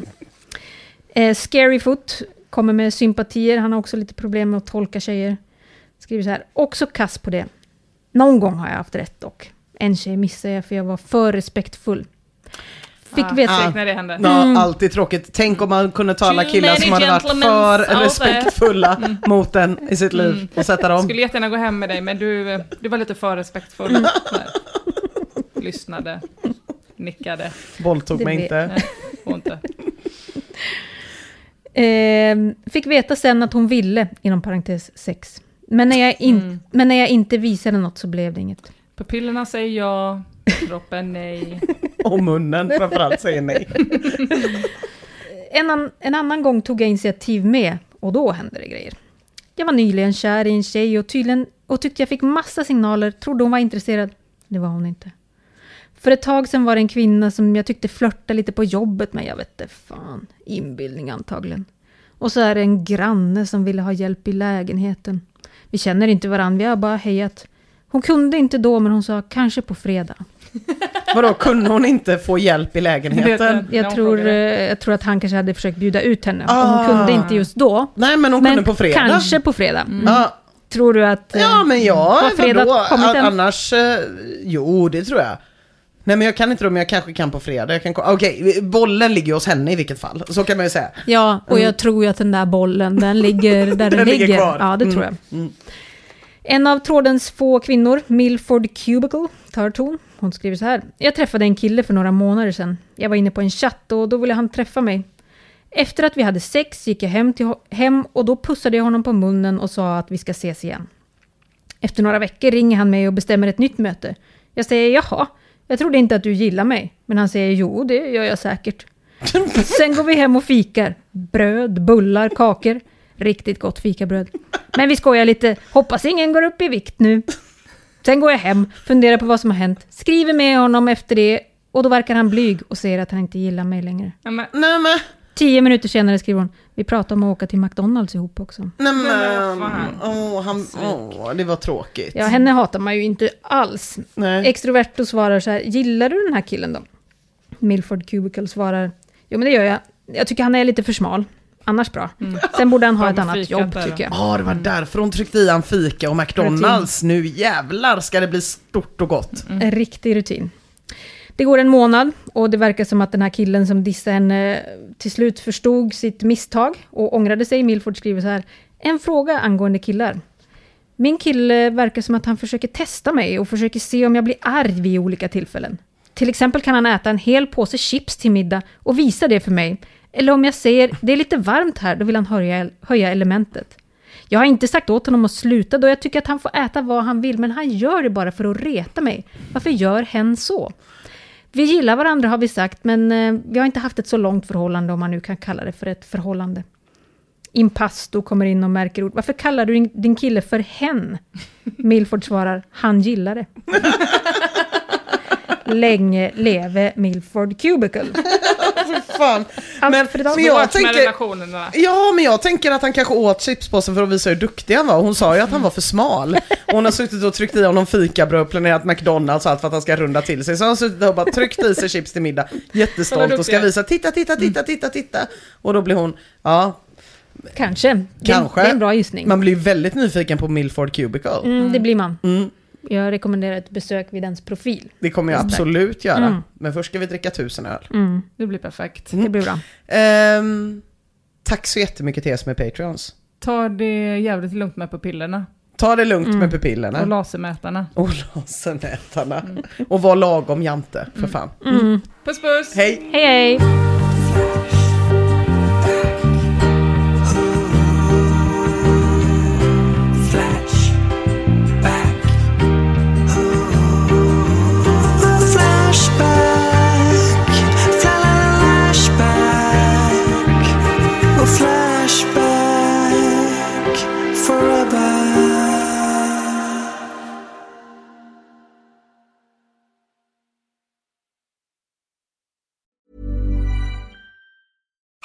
Eh, Scaryfoot kommer med sympatier, han har också lite problem med att tolka tjejer. Skriver så här, också kass på det. Någon gång har jag haft rätt dock. En tjej missade jag för jag var för respektfull. Fick Ah, veta... säkert när det händer. Ja, alltid tråkigt. Tänk om man kunde ta alla killar som hade varit för respektfulla mot en i sitt liv och sätta dem. Skulle jättegärna gå hem med dig, men du, du var lite för respektfull. Mm. Lyssnade, nickade. Våldtog mig inte. Nej, inte. Eh, fick veta sen att hon ville, inom parentes sex. Men när, jag in, Mm. men när jag inte visade något så blev det inget. Pupillerna säger ja, kroppen nej. Och munnen framförallt säger nej. En, an, en annan gång tog jag initiativ med och då hände det grejer. Jag var nyligen kär i en tjej och tydligen och tyckte jag fick massa signaler, trodde hon var intresserad. Det var hon inte. För ett tag sedan var det en kvinna som jag tyckte flörtade lite på jobbet med, jag vet inte fan, inbildning antagligen. Och så är det en granne som ville ha hjälp i lägenheten. Vi känner inte varandra, vi har bara hejat. Hon kunde inte då, men hon sa kanske på fredag. Vadå, kunde hon inte få hjälp i lägenheten? Jag tror, eh, jag tror att han kanske hade försökt bjuda ut henne. Ah. hon kunde inte just då. Nej, men hon Men kunde på fredag. kanske på fredag. Mm. Ja, Tror du att... eh, ja men ja, Har fredag vadå? Annars, eh, jo det tror jag. Nej men jag kan inte då, men jag kanske kan på fredag. Jag kan Okej, bollen ligger hos henne i vilket fall. Så kan man ju säga. Ja, och jag tror ju att den där bollen, den ligger där den, Den ligger ligger. kvar. Ja, det Mm, tror jag. En av trådens få kvinnor, Milford Cubicle, tar ton. Hon skriver så här. Jag träffade en kille för några månader sedan. Jag var inne på en chatt och då ville han träffa mig. Efter att vi hade sex gick jag hem, till, hem och då pussade jag honom på munnen och sa att vi ska ses igen. Efter några veckor ringer han mig och bestämmer ett nytt möte. Jag säger jaha, jag trodde inte att du gillar mig. Men han säger jo, det gör jag säkert. Sen går vi hem och fikar. Bröd, bullar, kakor. Riktigt gott fikabröd. Men vi skojar lite. Hoppas ingen går upp i vikt nu. Sen går jag hem, funderar på vad som har hänt, skriver med honom efter det och då verkar han blyg och säger att han inte gillar mig längre. Ja, men, Nej men, Tio minuter senare skriver hon, vi pratar om att åka till McDonalds ihop också. nej men. Åh, han, åh, det var tråkigt. Ja, henne hatar man ju inte alls. Nej. Extroverto svarar så här, gillar du den här killen då? Milford Cubicle svarar, jo men det gör jag. Jag tycker han är lite för smal. Annars bra. Sen borde han ha ett annat jobb där tycker jag. Ja, det var därför hon tryckte i han fika och McDonalds. Nu jävlar ska det bli stort och gott. En riktig rutin. Det går en månad och det verkar som att den här killen som dissade henne till slut förstod sitt misstag och ångrade sig. Milford skriver så här. En fråga angående killar. Min kille verkar som att han försöker testa mig och försöker se om jag blir arg vid olika tillfällen. Till exempel kan han äta en hel påse chips till middag och visa det för mig. Eller om jag säger det är lite varmt här, då vill han höja, höja elementet. Jag har inte sagt åt honom att sluta då jag tycker att han får äta vad han vill, men han gör det bara för att reta mig. Varför gör hen så? Vi gillar varandra har vi sagt, men eh, vi har inte haft ett så långt förhållande om man nu kan kalla det för ett förhållande. Impasto kommer in och märker ord. Varför kallar du din, din kille för hen? Milford svarar, han gillar det. Länge leve Milford Cubicle. Fan. Allt Men, för men jag tänker. Ja, men jag tänker att han kanske åt chipspåsen för att visa hur duktig han var. Hon sa ju att han var för smal. Och hon har suttit och tryckt i honom fikabröd, planerat McDonalds och allt för att han ska runda till sig. Så han har suttit och bara tryckt i sig chips till middag. Jättestolt och ska visa, titta, titta, titta, titta, titta. Och då blir hon, ja, Kanske. Kanske. det är en bra gissning. man blir väldigt nyfiken på Milford Cubicle. Mm, det blir man. Mm, Jag rekommenderar ett besök vid dens profil. det kommer jag absolut göra. Mm. Men först ska vi dricka tusen öl. Mm, Det blir perfekt. det blir bra. Ehm, tack så jättemycket till er som är Patreons. Ta det jävligt lugnt med pupillerna. Ta det lugnt Mm. med pupillerna. Och lasermätarna. Och lasermätarna. Och var lagom jante, för fan. Mm. Puss puss! Hej! Hej hej!